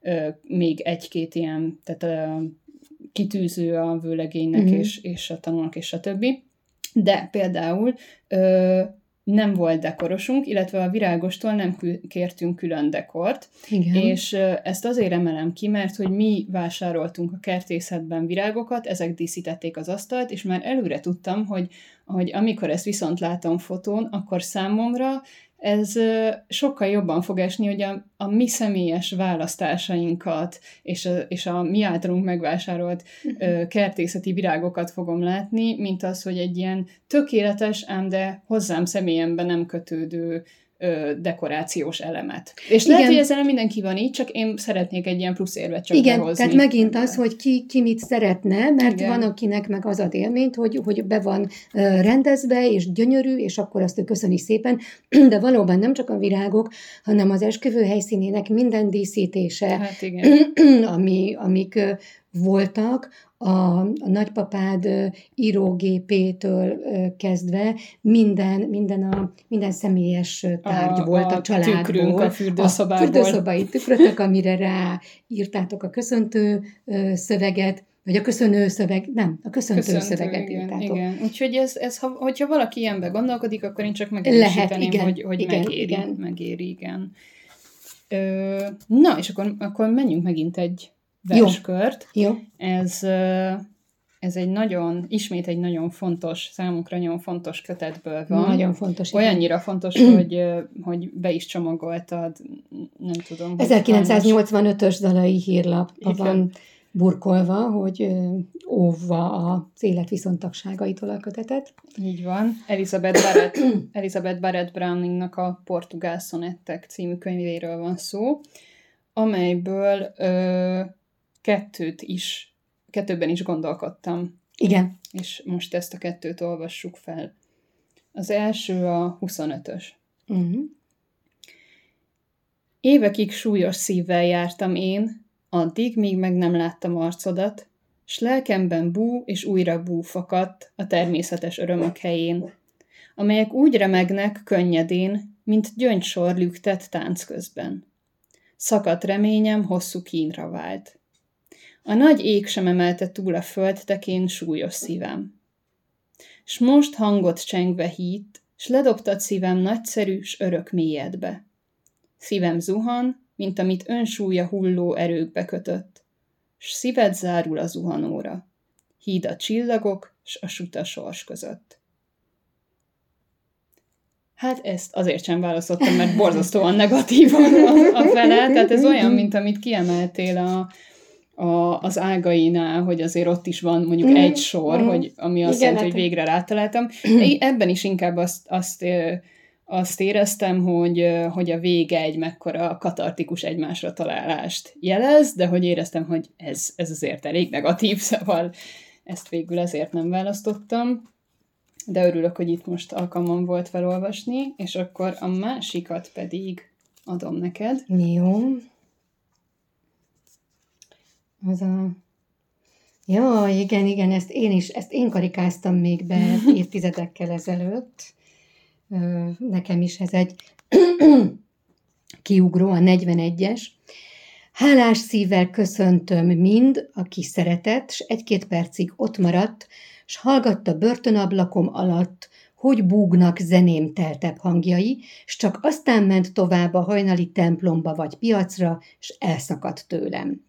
ö, még egy-két ilyen, tehát a kitűző a vőlegénynek, mm-hmm. és, és a tanulnak, és a többi. De például ö, nem volt dekorosunk, illetve a virágostól nem kértünk külön dekort, Igen. és ezt azért emelem ki, mert hogy mi vásároltunk a kertészetben virágokat, ezek díszítették az asztalt, és már előre tudtam, hogy, hogy amikor ezt viszont látom fotón, akkor számomra ez sokkal jobban fog esni, hogy a, a mi személyes választásainkat és a, és a mi általunk megvásárolt uh, kertészeti virágokat fogom látni, mint az, hogy egy ilyen tökéletes, ám de hozzám személyemben nem kötődő ö, dekorációs elemet. És Igen. lehet, hogy ezzel mindenki van így, csak én szeretnék egy ilyen plusz érvet csak Igen, behozni. tehát megint az, hogy ki, ki mit szeretne, mert Igen. van, akinek meg az a élményt, hogy, hogy be van rendezve, és gyönyörű, és akkor azt ő köszöni szépen, *clears throat* de valóban nem csak a virágok, hanem az esküvő helyszínének minden díszítése, hát igen. *clears throat* ami, amik voltak, a, a nagypapád írógépétől kezdve minden, minden, a, minden személyes tárgy a, volt a, a családból. Tükrünk a fürdőszobából. A fürdőszobai tükrötök, amire rá írtátok a köszöntő szöveget, vagy a köszönő szöveg, nem, a köszöntő, köszöntő szöveget igen, írtátok. Igen, úgyhogy ez, ez ha, hogyha valaki ilyenbe gondolkodik, akkor én csak megerősíteném, igen, hogy, hogy igen, megéri, igen. megéri, igen. Ö, na, és akkor, akkor menjünk megint egy verskört. Jó. Jó. Ez, ez egy nagyon, ismét egy nagyon fontos, számunkra nagyon fontos kötetből van. Nagyon fontos. Olyannyira igen. fontos, *clears throat* hogy, hogy be is csomagoltad, nem tudom. 1985-ös dalai hírlap van burkolva, hogy óvva az élet viszontagságaitól a kötetet. Így van. Elizabeth Barrett, *clears throat* Elizabeth Barrett Browningnak a Portugál Szonettek című könyvéről van szó, amelyből ö, kettőt is, kettőben is gondolkodtam. Igen. És most ezt a kettőt olvassuk fel. Az első a 25-ös. Uh-huh. Mhm. Évekig súlyos szívvel jártam én, addig, míg meg nem láttam arcodat, s lelkemben bú és újra bú fakadt a természetes örömök helyén, amelyek úgy remegnek könnyedén, mint gyöngysor lüktet tánc közben. Szakadt reményem hosszú kínra vált. A nagy ég sem emelte túl a földtekén súlyos szívem. S most hangot csengve hít, s ledobtad szívem nagyszerű, s örök mélyedbe. Szívem zuhan, mint amit önsúlya hulló erőkbe kötött, s szíved zárul a zuhanóra. Híd a csillagok, s a suta sors között. Hát ezt azért sem választottam, mert borzasztóan negatív *laughs* a, a fele, tehát ez olyan, mint amit kiemeltél a, a, az ágainál, hogy azért ott is van mondjuk mm. egy sor, mm. hogy, ami azt jelenti, hogy hát- végre rátaláltam. *clears throat* Ebben is inkább azt, azt, azt éreztem, hogy, hogy a vége egy mekkora katartikus egymásra találást jelez, de hogy éreztem, hogy ez, ez azért elég negatív, *laughs* szóval ezt végül ezért nem választottam. De örülök, hogy itt most alkalmam volt felolvasni, és akkor a másikat pedig adom neked. Jó az a... Jó, igen, igen, ezt én is, ezt én karikáztam még be *laughs* évtizedekkel ezelőtt. Nekem is ez egy *clears throat* kiugró, a 41-es. Hálás szívvel köszöntöm mind, aki szeretett, s egy-két percig ott maradt, s hallgatta börtönablakom alatt, hogy búgnak zeném teltebb hangjai, s csak aztán ment tovább a hajnali templomba vagy piacra, s elszakadt tőlem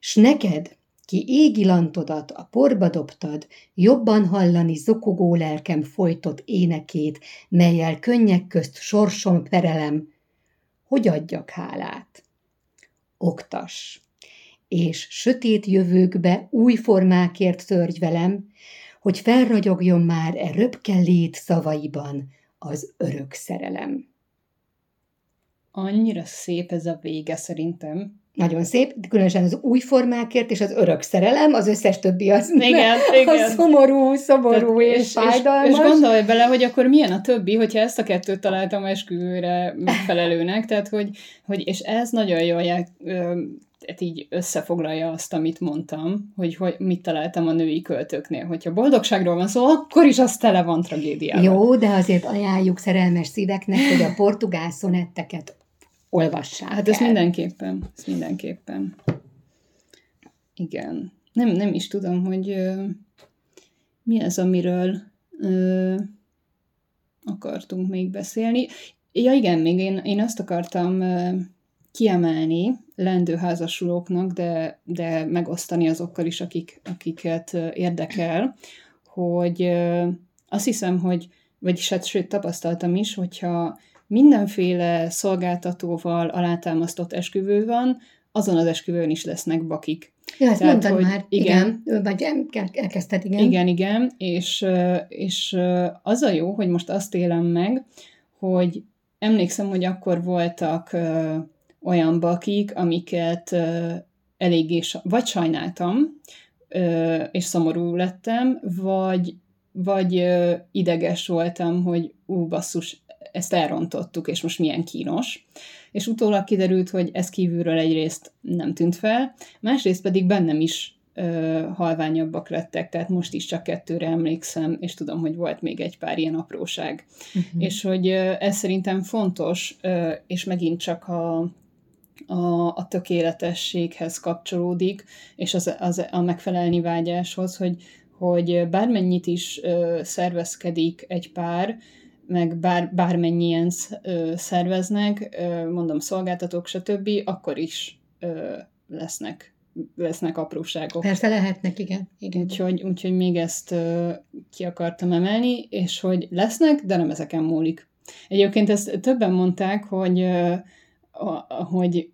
s neked, ki égi lantodat a porba dobtad, jobban hallani zokogó lelkem folytott énekét, melyel könnyek közt sorsom perelem, hogy adjak hálát. Oktas, és sötét jövőkbe új formákért törgy velem, hogy felragyogjon már e röpke lét szavaiban az örök szerelem. annyira szép ez a vége szerintem. Nagyon szép, különösen az új formákért és az örök szerelem, az összes többi az, *laughs* igen, *laughs* igen. az szomorú, szomorú Tehát, és, és fájdalmas. És, és gondolj bele, hogy akkor milyen a többi, hogyha ezt a kettőt találtam esküvőre megfelelőnek, tehát hogy, hogy és ez nagyon jól tehát így összefoglalja azt, amit mondtam, hogy, hogy mit találtam a női költőknél. Hogyha boldogságról van szó, akkor is az tele van tragédiával. Jó, de azért ajánljuk szerelmes szíveknek, hogy a portugál szonetteket olvassák Hát ez mindenképpen, ez mindenképpen. Igen. Nem, nem is tudom, hogy ö, mi az, amiről ö, akartunk még beszélni. Ja igen, még én, én azt akartam ö, kiemelni lendőházasulóknak, de, de megosztani azokkal is, akik, akiket érdekel, hogy azt hiszem, hogy, vagyis hát sőt tapasztaltam is, hogyha mindenféle szolgáltatóval alátámasztott esküvő van, azon az esküvőn is lesznek bakik. Ja, ezt Tehát, mondtad hogy már, igen, igen vagy elkezdted, igen. Igen, igen, és, és az a jó, hogy most azt élem meg, hogy emlékszem, hogy akkor voltak olyan bakik, amiket eléggé vagy sajnáltam, és szomorú lettem, vagy, vagy ideges voltam, hogy ú, basszus, ezt elrontottuk, és most milyen kínos. És utólag kiderült, hogy ez kívülről egyrészt nem tűnt fel, másrészt pedig bennem is ö, halványabbak lettek, tehát most is csak kettőre emlékszem, és tudom, hogy volt még egy pár ilyen apróság. Uh-huh. És hogy ö, ez szerintem fontos, ö, és megint csak a, a, a tökéletességhez kapcsolódik, és az, az a megfelelni vágyáshoz, hogy, hogy bármennyit is ö, szervezkedik egy pár, meg bár, bármennyien szerveznek, mondom szolgáltatók, stb., akkor is lesznek lesznek apróságok. Persze lehetnek, igen. igen. Úgyhogy, úgyhogy még ezt ö, ki akartam emelni, és hogy lesznek, de nem ezeken múlik. Egyébként ezt többen mondták, hogy ö, hogy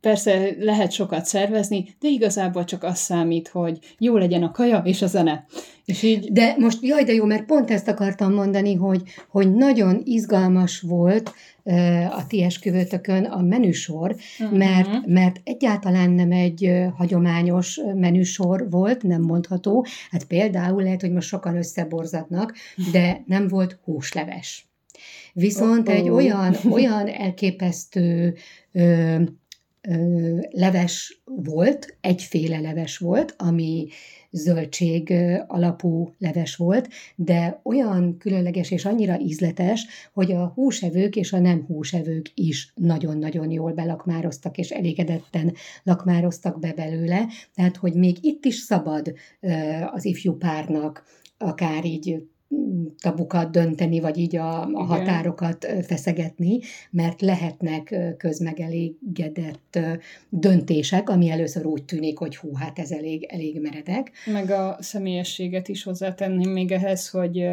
persze lehet sokat szervezni, de igazából csak az számít, hogy jó legyen a kaja és a zene. És így... De most, jaj, de jó, mert pont ezt akartam mondani, hogy, hogy nagyon izgalmas volt a ti esküvőtökön a menüsor, uh-huh. mert, mert egyáltalán nem egy hagyományos menüsor volt, nem mondható. Hát például lehet, hogy most sokan összeborzatnak, de nem volt húsleves. Viszont oh, oh. egy olyan, olyan elképesztő ö, leves volt, egyféle leves volt, ami zöldség alapú leves volt, de olyan különleges és annyira ízletes, hogy a húsevők és a nem húsevők is nagyon-nagyon jól belakmároztak, és elégedetten lakmároztak be belőle, tehát hogy még itt is szabad az ifjú párnak akár így tabukat dönteni, vagy így a, a határokat feszegetni, mert lehetnek közmegelégedett döntések, ami először úgy tűnik, hogy hú, hát ez elég, elég meredek. Meg a személyességet is hozzátenném még ehhez, hogy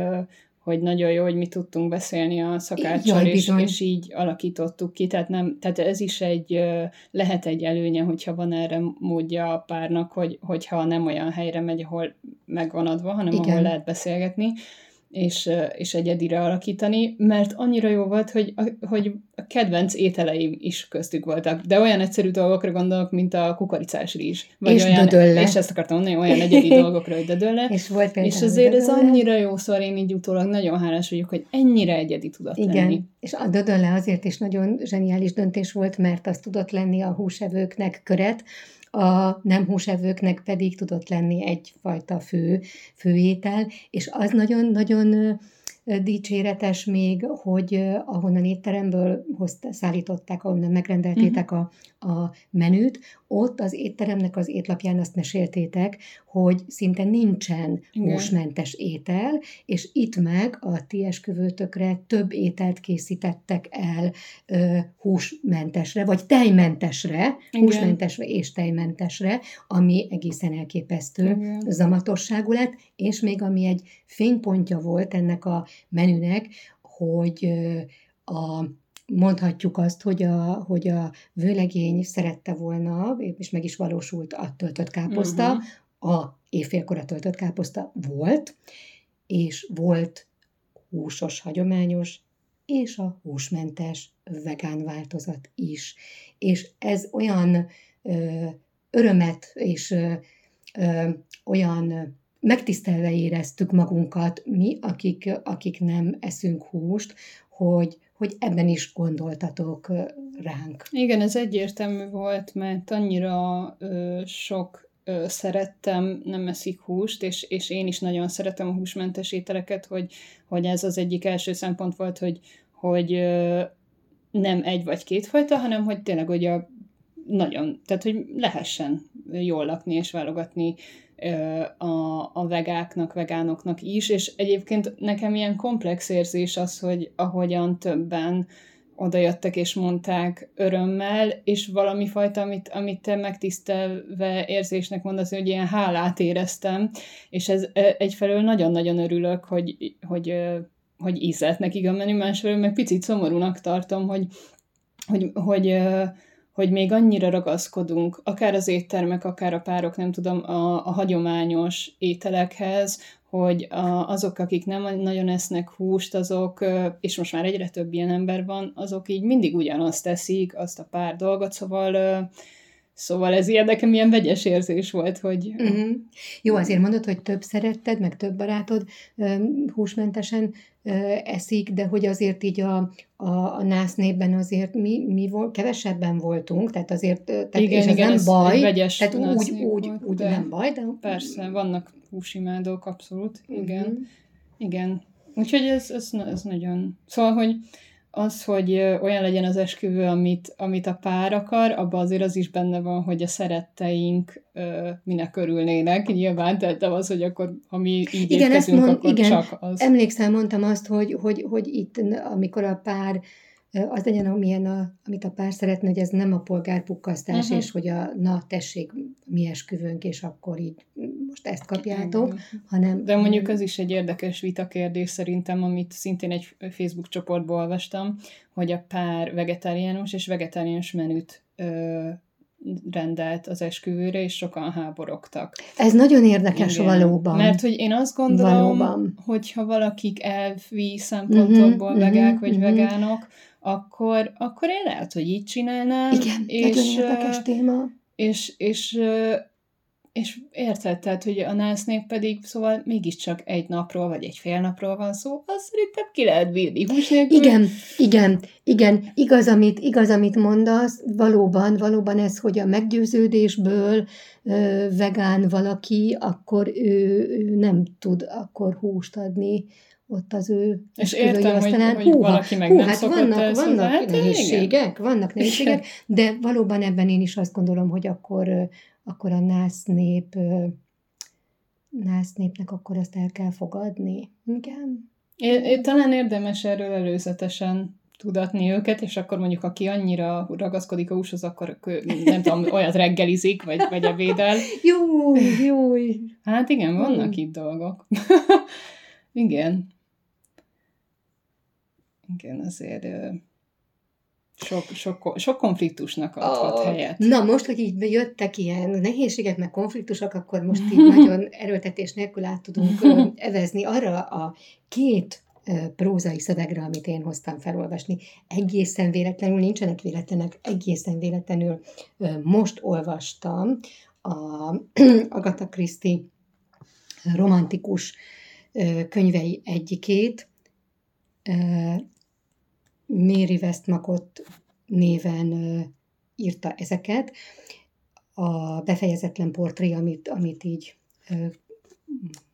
hogy nagyon jó, hogy mi tudtunk beszélni a szakáccsal, és, és így alakítottuk ki, tehát, nem, tehát ez is egy, lehet egy előnye, hogyha van erre módja a párnak, hogy, hogyha nem olyan helyre megy, ahol megvan adva, hanem Igen. ahol lehet beszélgetni, és, és egyedire alakítani, mert annyira jó volt, hogy a, hogy a kedvenc ételeim is köztük voltak. De olyan egyszerű dolgokra gondolok, mint a kukoricás rizs. Vagy és olyan, dödölle. És ezt akartam mondani, olyan egyedi *laughs* dolgokra, hogy dödölle. és volt És azért ez annyira jó, szóval én így utólag nagyon hálás vagyok, hogy ennyire egyedi tudott Igen. lenni. És a dödölle azért is nagyon zseniális döntés volt, mert az tudott lenni a húsevőknek köret, a nem húsevőknek pedig tudott lenni egyfajta fő, főétel, és az nagyon-nagyon dicséretes még, hogy ahonnan étteremből hozt, szállították, ahonnan megrendeltétek uh-huh. a, a menüt, ott az étteremnek az étlapján azt meséltétek, hogy szinte nincsen Igen. húsmentes étel, és itt meg a ti esküvőtökre több ételt készítettek el ö, húsmentesre, vagy tejmentesre, Igen. húsmentesre és tejmentesre, ami egészen elképesztő Igen. zamatosságú lett, és még ami egy fénypontja volt ennek a menünek, hogy a mondhatjuk azt, hogy a, hogy a vőlegény szerette volna, és meg is valósult a töltött káposzta, uh-huh. A éjfélkor a töltött káposzta volt, és volt húsos, hagyományos, és a húsmentes vegán változat is. És ez olyan ö, örömet és ö, ö, olyan megtisztelve éreztük magunkat mi, akik, akik nem eszünk húst, hogy, hogy ebben is gondoltatok ránk. Igen, ez egyértelmű volt, mert annyira ö, sok ö, szerettem, nem eszik húst, és, és én is nagyon szeretem a húsmentes ételeket, hogy, hogy ez az egyik első szempont volt, hogy, hogy ö, nem egy vagy két fajta, hanem hogy tényleg, hogy a nagyon, tehát hogy lehessen jól lakni és válogatni a, a vegáknak, vegánoknak is, és egyébként nekem ilyen komplex érzés az, hogy ahogyan többen odajöttek és mondták örömmel, és valami fajta, amit, amit te megtisztelve érzésnek mondasz, hogy ilyen hálát éreztem, és ez egyfelől nagyon-nagyon örülök, hogy, hogy, hogy ízelt nekik a menü, másfelől meg picit szomorúnak tartom, hogy, hogy, hogy hogy még annyira ragaszkodunk, akár az éttermek, akár a párok, nem tudom, a, a hagyományos ételekhez, hogy a, azok, akik nem nagyon esznek húst, azok, és most már egyre több ilyen ember van, azok így mindig ugyanazt teszik, azt a pár dolgot, szóval Szóval ez ilyen nekem ilyen vegyes érzés volt, hogy... Uh-huh. Jó, azért mondod, hogy több szeretted, meg több barátod húsmentesen eszik, de hogy azért így a, a, a nász népben azért mi, mi volt, kevesebben voltunk, tehát azért, tehát igen, és ez igen, nem ez baj, vegyes tehát úgy, úgy, volt, úgy nem baj, de... Persze, vannak húsimádók, abszolút, igen. Uh-huh. Igen. Úgyhogy ez, ez, ez nagyon... Szóval, hogy az, hogy olyan legyen az esküvő, amit, amit a pár akar, abban azért az is benne van, hogy a szeretteink ö, minek örülnének. Nyilván, tehát az, hogy akkor, ha mi így igen, érkezünk, mond, akkor igen. csak az. Emlékszem, mondtam azt, hogy, hogy, hogy itt, amikor a pár az legyen, amilyen a, amit a pár szeretne, hogy ez nem a polgárpukkasztás, uh-huh. és hogy a na, tessék, mi esküvőnk, és akkor így most ezt kapjátok, uh-huh. hanem... De mondjuk az is egy érdekes vitakérdés szerintem, amit szintén egy Facebook csoportból olvastam, hogy a pár vegetáriánus és vegetáriánus menüt ö, rendelt az esküvőre, és sokan háborogtak. Ez nagyon érdekes Igen. valóban. Mert hogy én azt gondolom, valóban. hogyha valakik elvi szempontokból uh-huh, vegák uh-huh, vagy uh-huh. vegánok, akkor, akkor én lehet, hogy így csinálnám. Igen, és, nagyon érdekes téma. És, és, és érted, tehát, hogy a násznép pedig, szóval mégiscsak egy napról, vagy egy fél napról van szó, az szerintem ki lehet bírni. Igen, igen, igen, igaz, amit, igaz, amit mondasz, valóban, valóban ez, hogy a meggyőződésből ö, vegán valaki, akkor ő, ő nem tud akkor húst adni ott az ő És értem, hogy, hogy húha, valaki meg hú, nem hát vannak, ezt, vannak hát, nehézségek, igen. vannak nehézségek, de valóban ebben én is azt gondolom, hogy akkor, akkor a nász nép nász népnek akkor azt el kell fogadni. Igen. É, é, talán érdemes erről előzetesen tudatni őket, és akkor mondjuk, aki annyira ragaszkodik a húshoz, akkor nem tudom, *laughs* olyat reggelizik, vagy, vagy ebédel. Jó, jó. Hát igen, vannak itt dolgok. *laughs* igen igen, azért sok, sok, sok konfliktusnak adhat oh, helyet. Na most, hogy így jöttek ilyen nehézségek, meg konfliktusok, akkor most így *laughs* nagyon erőltetés nélkül át tudunk evezni arra a két prózai szövegre, amit én hoztam felolvasni. Egészen véletlenül, nincsenek véletlenek, egészen véletlenül most olvastam a *clears throat* Agatha Christie romantikus könyvei egyikét, Mary Westmacott néven írta ezeket. A befejezetlen portré, amit, amit így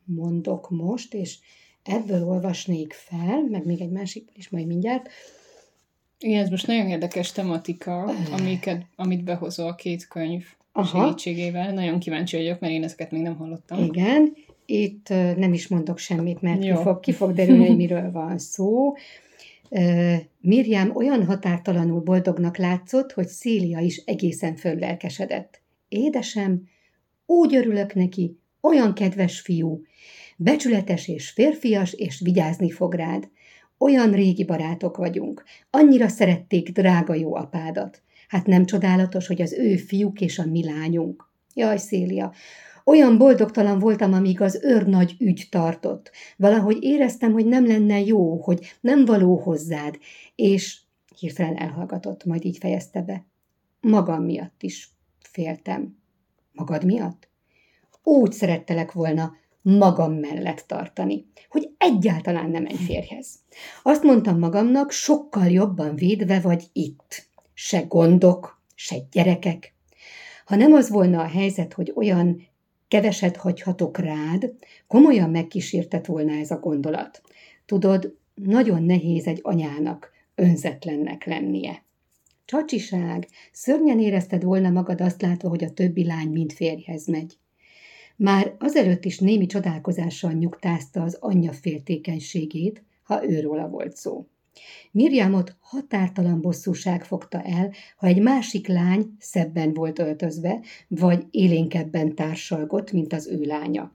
mondok most, és ebből olvasnék fel, meg még egy másik is majd mindjárt. Igen, ez most nagyon érdekes tematika, amiket, amit behozol a két könyv Aha. segítségével. Nagyon kíváncsi vagyok, mert én ezeket még nem hallottam. Igen, itt nem is mondok semmit, mert ki fog, ki fog derülni, hogy miről van szó. Miriam olyan határtalanul boldognak látszott, hogy Szília is egészen föllelkesedett. Édesem, úgy örülök neki, olyan kedves fiú, becsületes és férfias, és vigyázni fog rád. Olyan régi barátok vagyunk, annyira szerették drága jó apádat. Hát nem csodálatos, hogy az ő fiúk és a mi lányunk. Jaj, Szélia, Olyan boldogtalan voltam, amíg az őrnagy ügy tartott. Valahogy éreztem, hogy nem lenne jó, hogy nem való hozzád, és hirtelen elhallgatott, majd így fejezte be. Magam miatt is féltem. Magad miatt? Úgy szerettelek volna magam mellett tartani, hogy egyáltalán nem menj férjhez. Azt mondtam magamnak, sokkal jobban védve vagy itt. Se gondok, se gyerekek. Ha nem az volna a helyzet, hogy olyan keveset hagyhatok rád, komolyan megkísértett volna ez a gondolat. Tudod, nagyon nehéz egy anyának önzetlennek lennie. Csacsiság, szörnyen érezted volna magad azt látva, hogy a többi lány mind férjhez megy. Már azelőtt is némi csodálkozással nyugtázta az anyja féltékenységét, ha őróla volt szó. Mirjámot határtalan bosszúság fogta el, ha egy másik lány szebben volt öltözve, vagy élénkebben társalgott, mint az ő lánya.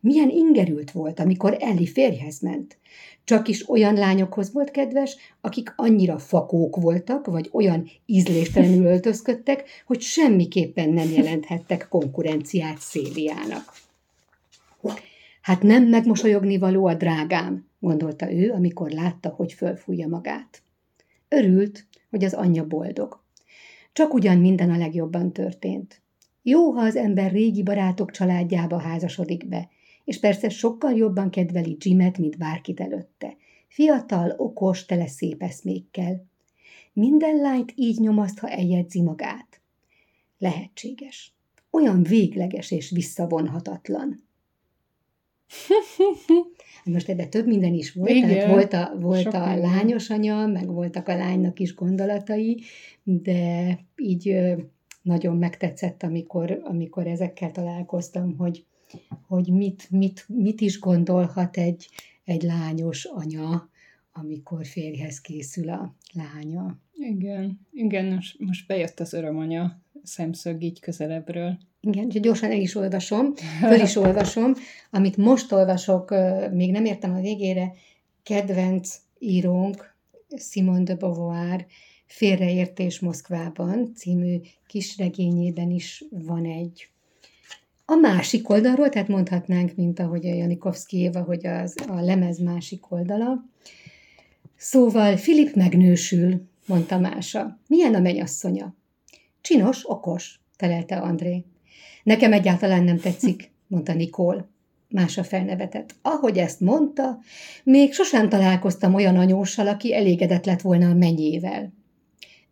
Milyen ingerült volt, amikor Elli férjhez ment. Csak is olyan lányokhoz volt kedves, akik annyira fakók voltak, vagy olyan ízléstelenül *laughs* öltözködtek, hogy semmiképpen nem jelenthettek konkurenciát Széliának. Hát nem megmosolyogni való a drágám, gondolta ő, amikor látta, hogy fölfújja magát. Örült, hogy az anyja boldog. Csak ugyan minden a legjobban történt. Jó, ha az ember régi barátok családjába házasodik be, és persze sokkal jobban kedveli Jimet, mint bárkit előtte. Fiatal, okos, tele szép eszmékkel. Minden lányt így nyomaszt, ha eljegyzi magát. Lehetséges. Olyan végleges és visszavonhatatlan. *laughs* Most ebben több minden is volt, Igen, tehát volt a, volt a lányos anya, meg voltak a lánynak is gondolatai, de így nagyon megtetszett, amikor, amikor ezekkel találkoztam, hogy, hogy mit, mit, mit is gondolhat egy, egy lányos anya, amikor férjhez készül a lánya. Igen, igen, most, most bejött az örömanya szemszög így közelebbről. Igen, úgyhogy gyorsan el is olvasom, *laughs* föl is olvasom. Amit most olvasok, még nem értem a végére, kedvenc írónk, Simone de Beauvoir, Félreértés Moszkvában című kisregényében is van egy a másik oldalról, tehát mondhatnánk, mint ahogy a Janikovszki Éva, hogy az, a lemez másik oldala. Szóval Filip megnősül, mondta Mása. Milyen a mennyasszonya? Csinos, okos, felelte André. Nekem egyáltalán nem tetszik, mondta Nikol. Mása felnevetett. Ahogy ezt mondta, még sosem találkoztam olyan anyóssal, aki elégedett lett volna a mennyével.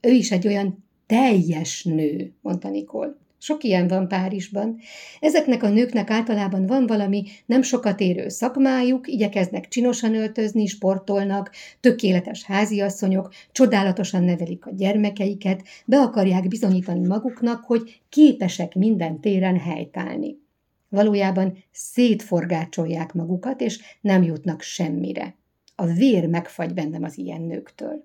Ő is egy olyan teljes nő, mondta Nikol. Sok ilyen van Párizsban. Ezeknek a nőknek általában van valami nem sokat érő szakmájuk, igyekeznek csinosan öltözni, sportolnak, tökéletes háziasszonyok, csodálatosan nevelik a gyermekeiket, be akarják bizonyítani maguknak, hogy képesek minden téren helytállni. Valójában szétforgácsolják magukat, és nem jutnak semmire. A vér megfagy bennem az ilyen nőktől.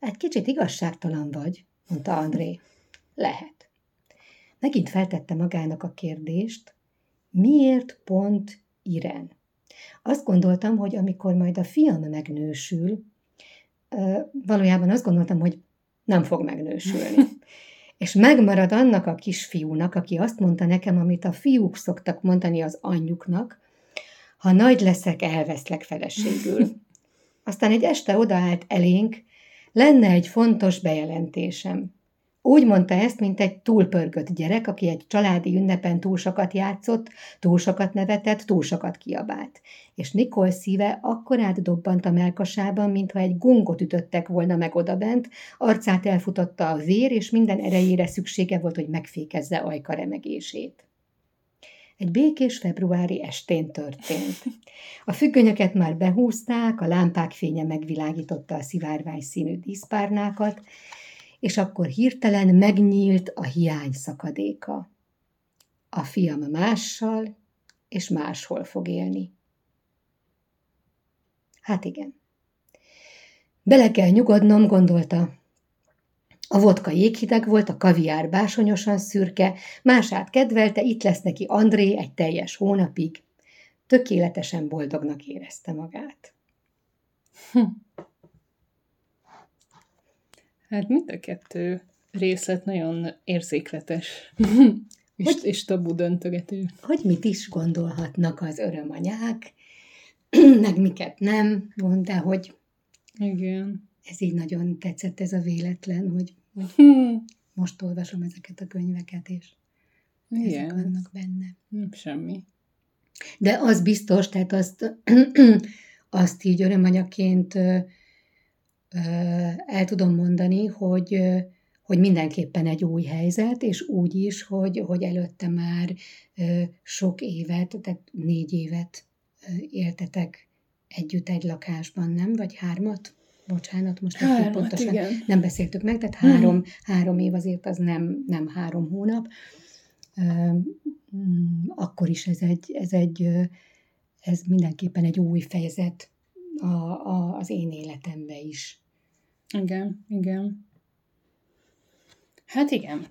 Egy kicsit igazságtalan vagy, mondta André. Lehet. Megint feltette magának a kérdést, miért pont Iren? Azt gondoltam, hogy amikor majd a fiam megnősül, valójában azt gondoltam, hogy nem fog megnősülni. *laughs* És megmarad annak a kisfiúnak, aki azt mondta nekem, amit a fiúk szoktak mondani az anyjuknak, ha nagy leszek, elveszlek feleségül. *laughs* Aztán egy este odaállt elénk, lenne egy fontos bejelentésem. Úgy mondta ezt, mint egy túlpörgött gyerek, aki egy családi ünnepen túl sokat játszott, túl sokat nevetett, túl sokat kiabált. És Nikol szíve akkor átdobbant a melkasában, mintha egy gongot ütöttek volna meg odabent, arcát elfutotta a vér, és minden erejére szüksége volt, hogy megfékezze ajka remegését. Egy békés februári estén történt. A függönyöket már behúzták, a lámpák fénye megvilágította a szivárvány színű díszpárnákat, és akkor hirtelen megnyílt a hiány szakadéka. A fiam mással és máshol fog élni. Hát igen. Bele kell nyugodnom, gondolta. A vodka jéghideg volt, a kaviár básonyosan szürke, mását kedvelte, itt lesz neki André egy teljes hónapig. Tökéletesen boldognak érezte magát. Hm. Hát mind a kettő részlet nagyon érzékletes. *laughs* És, hogy, és tabu döntögető. Hogy mit is gondolhatnak az örömanyák, *clears throat* meg miket nem, de hogy Igen. ez így nagyon tetszett ez a véletlen, hogy, hogy *laughs* hmm. most olvasom ezeket a könyveket, és Igen. ezek vannak benne. Nem semmi. De az biztos, tehát azt, *clears throat* azt így örömanyaként el tudom mondani, hogy, hogy mindenképpen egy új helyzet, és úgy is, hogy, hogy előtte már sok évet, tehát négy évet éltetek együtt egy lakásban, nem? Vagy hármat? Bocsánat, most hármat, pontosan igen. nem beszéltük meg, tehát három, hmm. három év azért az nem, nem három hónap. Mm, akkor is ez egy, ez egy, ez mindenképpen egy új fejezet a, a, az én életembe is. Igen, igen. Hát igen.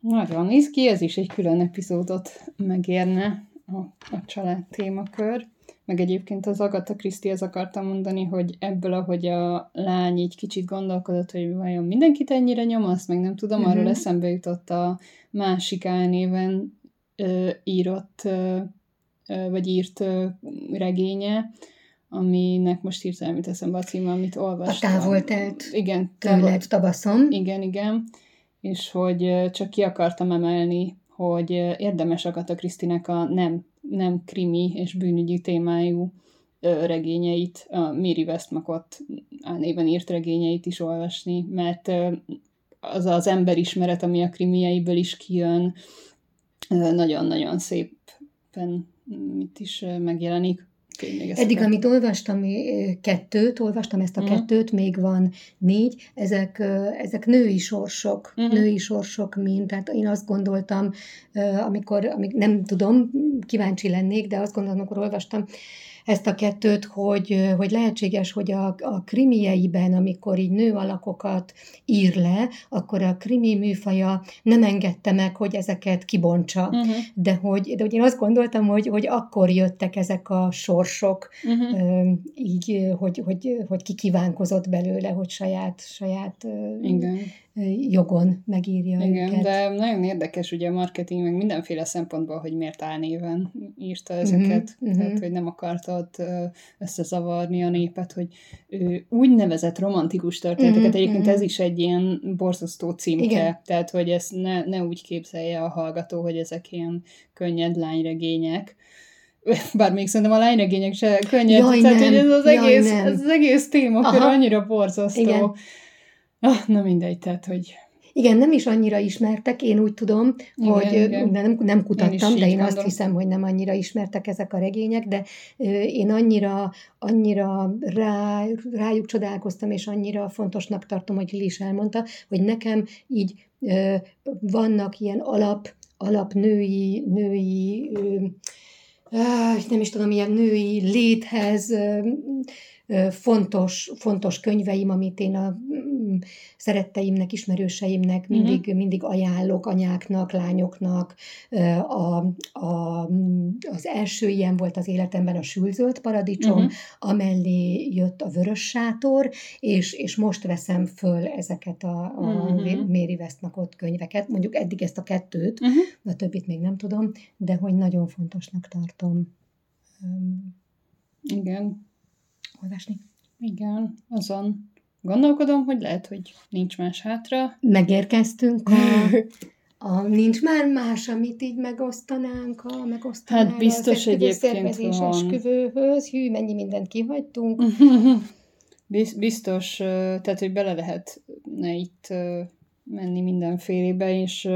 Nagyon néz ki, ez is egy külön epizódot megérne a, a család témakör. Meg egyébként az Agatha Christie-hez akartam mondani, hogy ebből, ahogy a lány így kicsit gondolkodott, hogy vajon mindenkit ennyire nyom, azt meg nem tudom, uh-huh. arról eszembe jutott a másik álnéven ö, írott, ö, vagy írt ö, regénye, aminek most hirtelen mit eszembe a címe, amit olvastam. A távoltelt igen, tőled tavaszom. Igen, igen. És hogy csak ki akartam emelni, hogy érdemes Agatha Krisztinek a nem, nem krimi és bűnügyi témájú regényeit, a Miri Westmacott néven írt regényeit is olvasni, mert az az emberismeret, ami a krimieiből is kijön, nagyon-nagyon szépen mit is megjelenik. Eddig, amit olvastam, kettőt, olvastam ezt a uh-huh. kettőt, még van négy, ezek, ezek női sorsok, uh-huh. női sorsok mint, tehát én azt gondoltam, amikor, amik nem tudom, kíváncsi lennék, de azt gondolom, amikor olvastam, ezt a kettőt, hogy, hogy lehetséges, hogy a, a krimieiben, amikor így nő alakokat ír le, akkor a krimi műfaja nem engedte meg, hogy ezeket kibontsa. Uh-huh. De, hogy, de hogy én azt gondoltam, hogy, hogy akkor jöttek ezek a sorsok, uh-huh. így, hogy, hogy, hogy ki kívánkozott belőle, hogy saját, saját Igen jogon megírja Igen, őket. de nagyon érdekes ugye a marketing, meg mindenféle szempontból, hogy miért álnéven írta ezeket, uh-huh, tehát hogy nem akartad összezavarni a népet, hogy ő úgynevezett romantikus történeteket, uh-huh, egyébként uh-huh. ez is egy ilyen borzasztó címke, Igen. tehát hogy ezt ne, ne úgy képzelje a hallgató, hogy ezek ilyen könnyed lányregények, *laughs* bár még szerintem a lányregények se könnyed, jaj, tehát nem, hogy ez az, egész, nem. ez az egész témakör annyira borzasztó. Igen. Ah, na mindegy, tehát, hogy... Igen, nem is annyira ismertek, én úgy tudom, igen, hogy igen. Nem, nem kutattam, én de én mondom. azt hiszem, hogy nem annyira ismertek ezek a regények, de én annyira, annyira rá, rájuk csodálkoztam, és annyira fontosnak tartom, hogy Lili is elmondta, hogy nekem így vannak ilyen alap, alapnői, női, nem is tudom, ilyen női léthez fontos, fontos könyveim, amit én a mm, szeretteimnek, ismerőseimnek mhm. mindig, uh-huh. mindig ajánlok, anyáknak, lányoknak. A, a, az első ilyen volt az életemben a sülzöld paradicsom, uh-huh. amellé jött a vörös sátor, és, és most veszem föl ezeket a, a uh-huh. Méri Westmacott könyveket, mondjuk eddig ezt a kettőt, uh-huh. a többit még nem tudom, de hogy nagyon fontosnak tartom. Igen olvasni. Igen, azon gondolkodom, hogy lehet, hogy nincs más hátra. Megérkeztünk a, *laughs* a nincs már más, amit így megosztanánk, a megosztanánk Hát biztos egyébként van. esküvőhöz. Hű, mennyi mindent kihagytunk. *laughs* Biztos, tehát, hogy bele lehetne itt menni mindenfélébe, és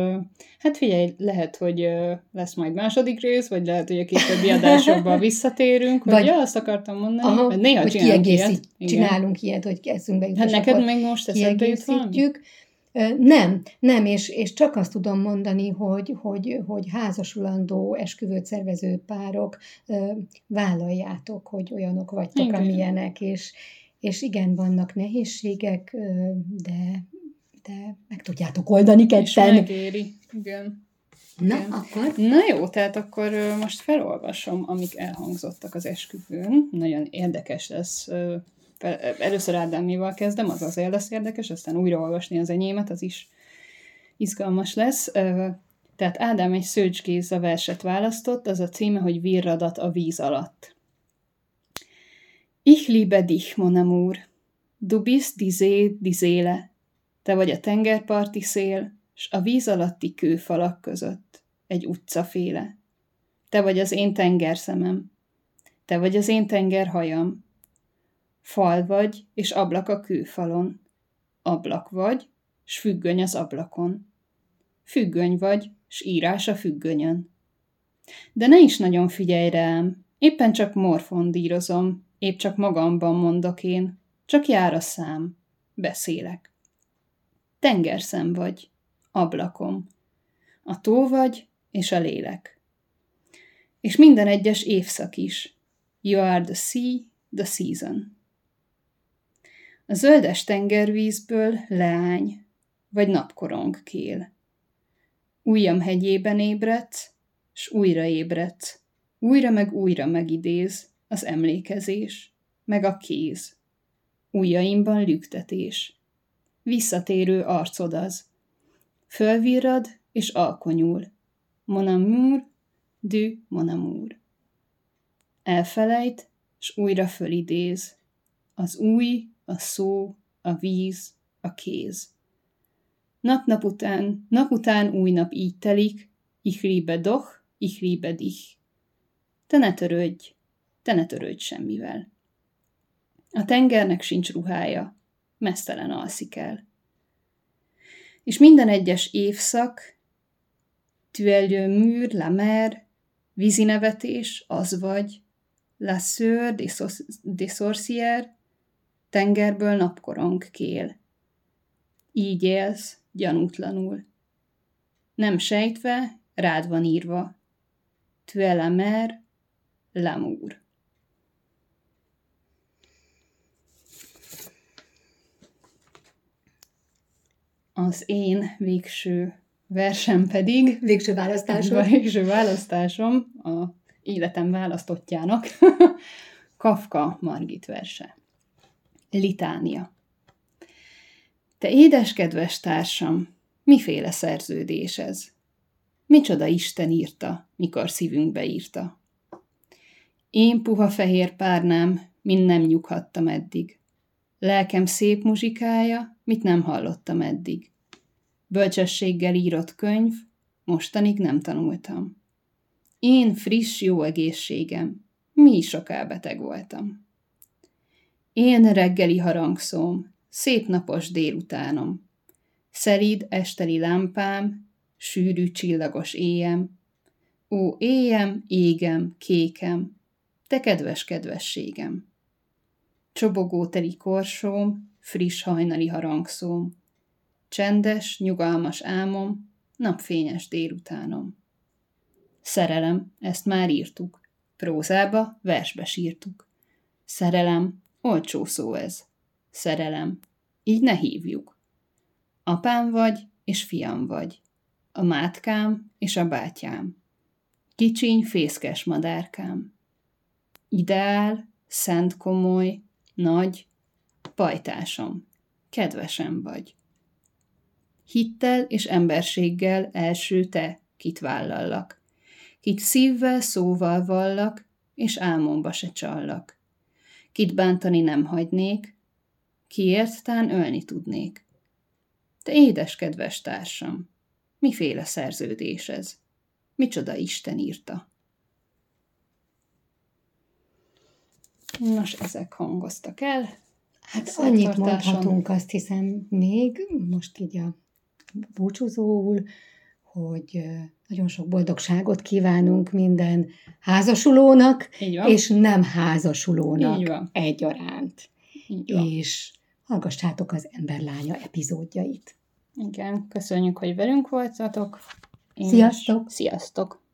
hát figyelj, lehet, hogy lesz majd második rész, vagy lehet, hogy a későbbi adásokban *laughs* visszatérünk, vagy ja, azt akartam mondani, aha, hogy néha csinálunk ilyet. Csinálunk ilyet, hogy eszünkbe jut. Hát neked még most eszedbe jut valami? Nem, nem, és, és csak azt tudom mondani, hogy, hogy, hogy házasulandó, esküvőt szervező párok vállaljátok, hogy olyanok vagytok, igen. amilyenek, és, és igen, vannak nehézségek, de de meg tudjátok oldani ketten. És megéri, igen. Na, igen. akkor? Na jó, tehát akkor most felolvasom, amik elhangzottak az esküvőn. Nagyon érdekes lesz. Először Ádámival kezdem, az azért lesz érdekes, aztán újraolvasni az enyémet, az is izgalmas lesz. Tehát Ádám egy Szőcs Géza verset választott, az a címe, hogy Virradat a víz alatt. Ich liebe dich, mon amour. Du bist die See, die Seele. Te vagy a tengerparti szél, s a víz alatti kőfalak között, egy utcaféle. Te vagy az én tengerszemem. Te vagy az én tengerhajam. Fal vagy, és ablak a kőfalon. Ablak vagy, s függöny az ablakon. Függöny vagy, s írás a függönyön. De ne is nagyon figyelj rám, éppen csak morfondírozom, épp csak magamban mondok én, csak jár a szám, beszélek. Tengerszem vagy, ablakom. A tó vagy, és a lélek. És minden egyes évszak is. You are the sea, the season. A zöldes tengervízből leány, vagy napkorong kél. Újjam hegyében ébredsz, s újra ébredsz, újra meg újra megidéz az emlékezés, meg a kéz. Ujjaimban lüktetés. Visszatérő arcod az. Fölvirrad és alkonyul. Mon amour, du mon amour. Elfelejt, s újra fölidéz. Az új, a szó, a víz, a kéz. Nap-nap után, nap után új nap így telik, ich liebe doch, ich liebe dich. Te ne törődj, te ne törődj semmivel. A tengernek sincs ruhája, mesztelen alszik el. És minden egyes évszak, tuelje műr, la mer, vízinevetés, az vagy, la sœur des sorcières, tengerből napkorong kél. Így élsz, gyanútlanul. Nem sejtve, rád van írva. Tu es la. Az én végső versem pedig... Végső választásom. *laughs* Végső választásom a életem választottjának. *laughs* Kafka Margit verse. Litánia. Te édes kedves társam, miféle szerződés ez? Micsoda Isten írta, mikor szívünkbe írta. Én puha fehér párnám, mind nem nyughattam eddig. Lelkem szép muzsikája, mit nem hallottam eddig. Bölcsességgel írott könyv, mostanig nem tanultam. Én friss jó egészségem, mi soká beteg voltam. Én reggeli harangszóm, szép napos délutánom. Szerid esteli lámpám, sűrű csillagos éjem. Ó, éjem, égem, kékem, te kedves kedvességem. Csobogó teli korsóm, friss hajnali harangszóm. Csendes, nyugalmas álmom, napfényes délutánom. Szerelem, ezt már írtuk. Prózába, versbe sírtuk. Szerelem, olcsó szó ez szerelem. Így ne hívjuk. Apám vagy, és fiam vagy. A mátkám és a bátyám. Kicsiny, fészkes madárkám. Ideál, szent komoly, nagy, pajtásom, kedvesem vagy. Hittel és emberséggel első te, kit vállallak, kit szívvel, szóval vallak, és álmomba se csallak. Kit bántani nem hagynék, Kiért tán ölni tudnék. Te édes kedves társam, miféle szerződés ez? Micsoda Isten írta? Nos, ezek hangoztak el. Hát annyit mondhatunk, azt hiszem még, most így a búcsúzóul, hogy nagyon sok boldogságot kívánunk minden házasulónak, és nem házasulónak egyaránt. És hallgassátok az Emberlánya epizódjait. Igen, köszönjük, hogy velünk voltatok. Én Sziasztok! Sziasztok!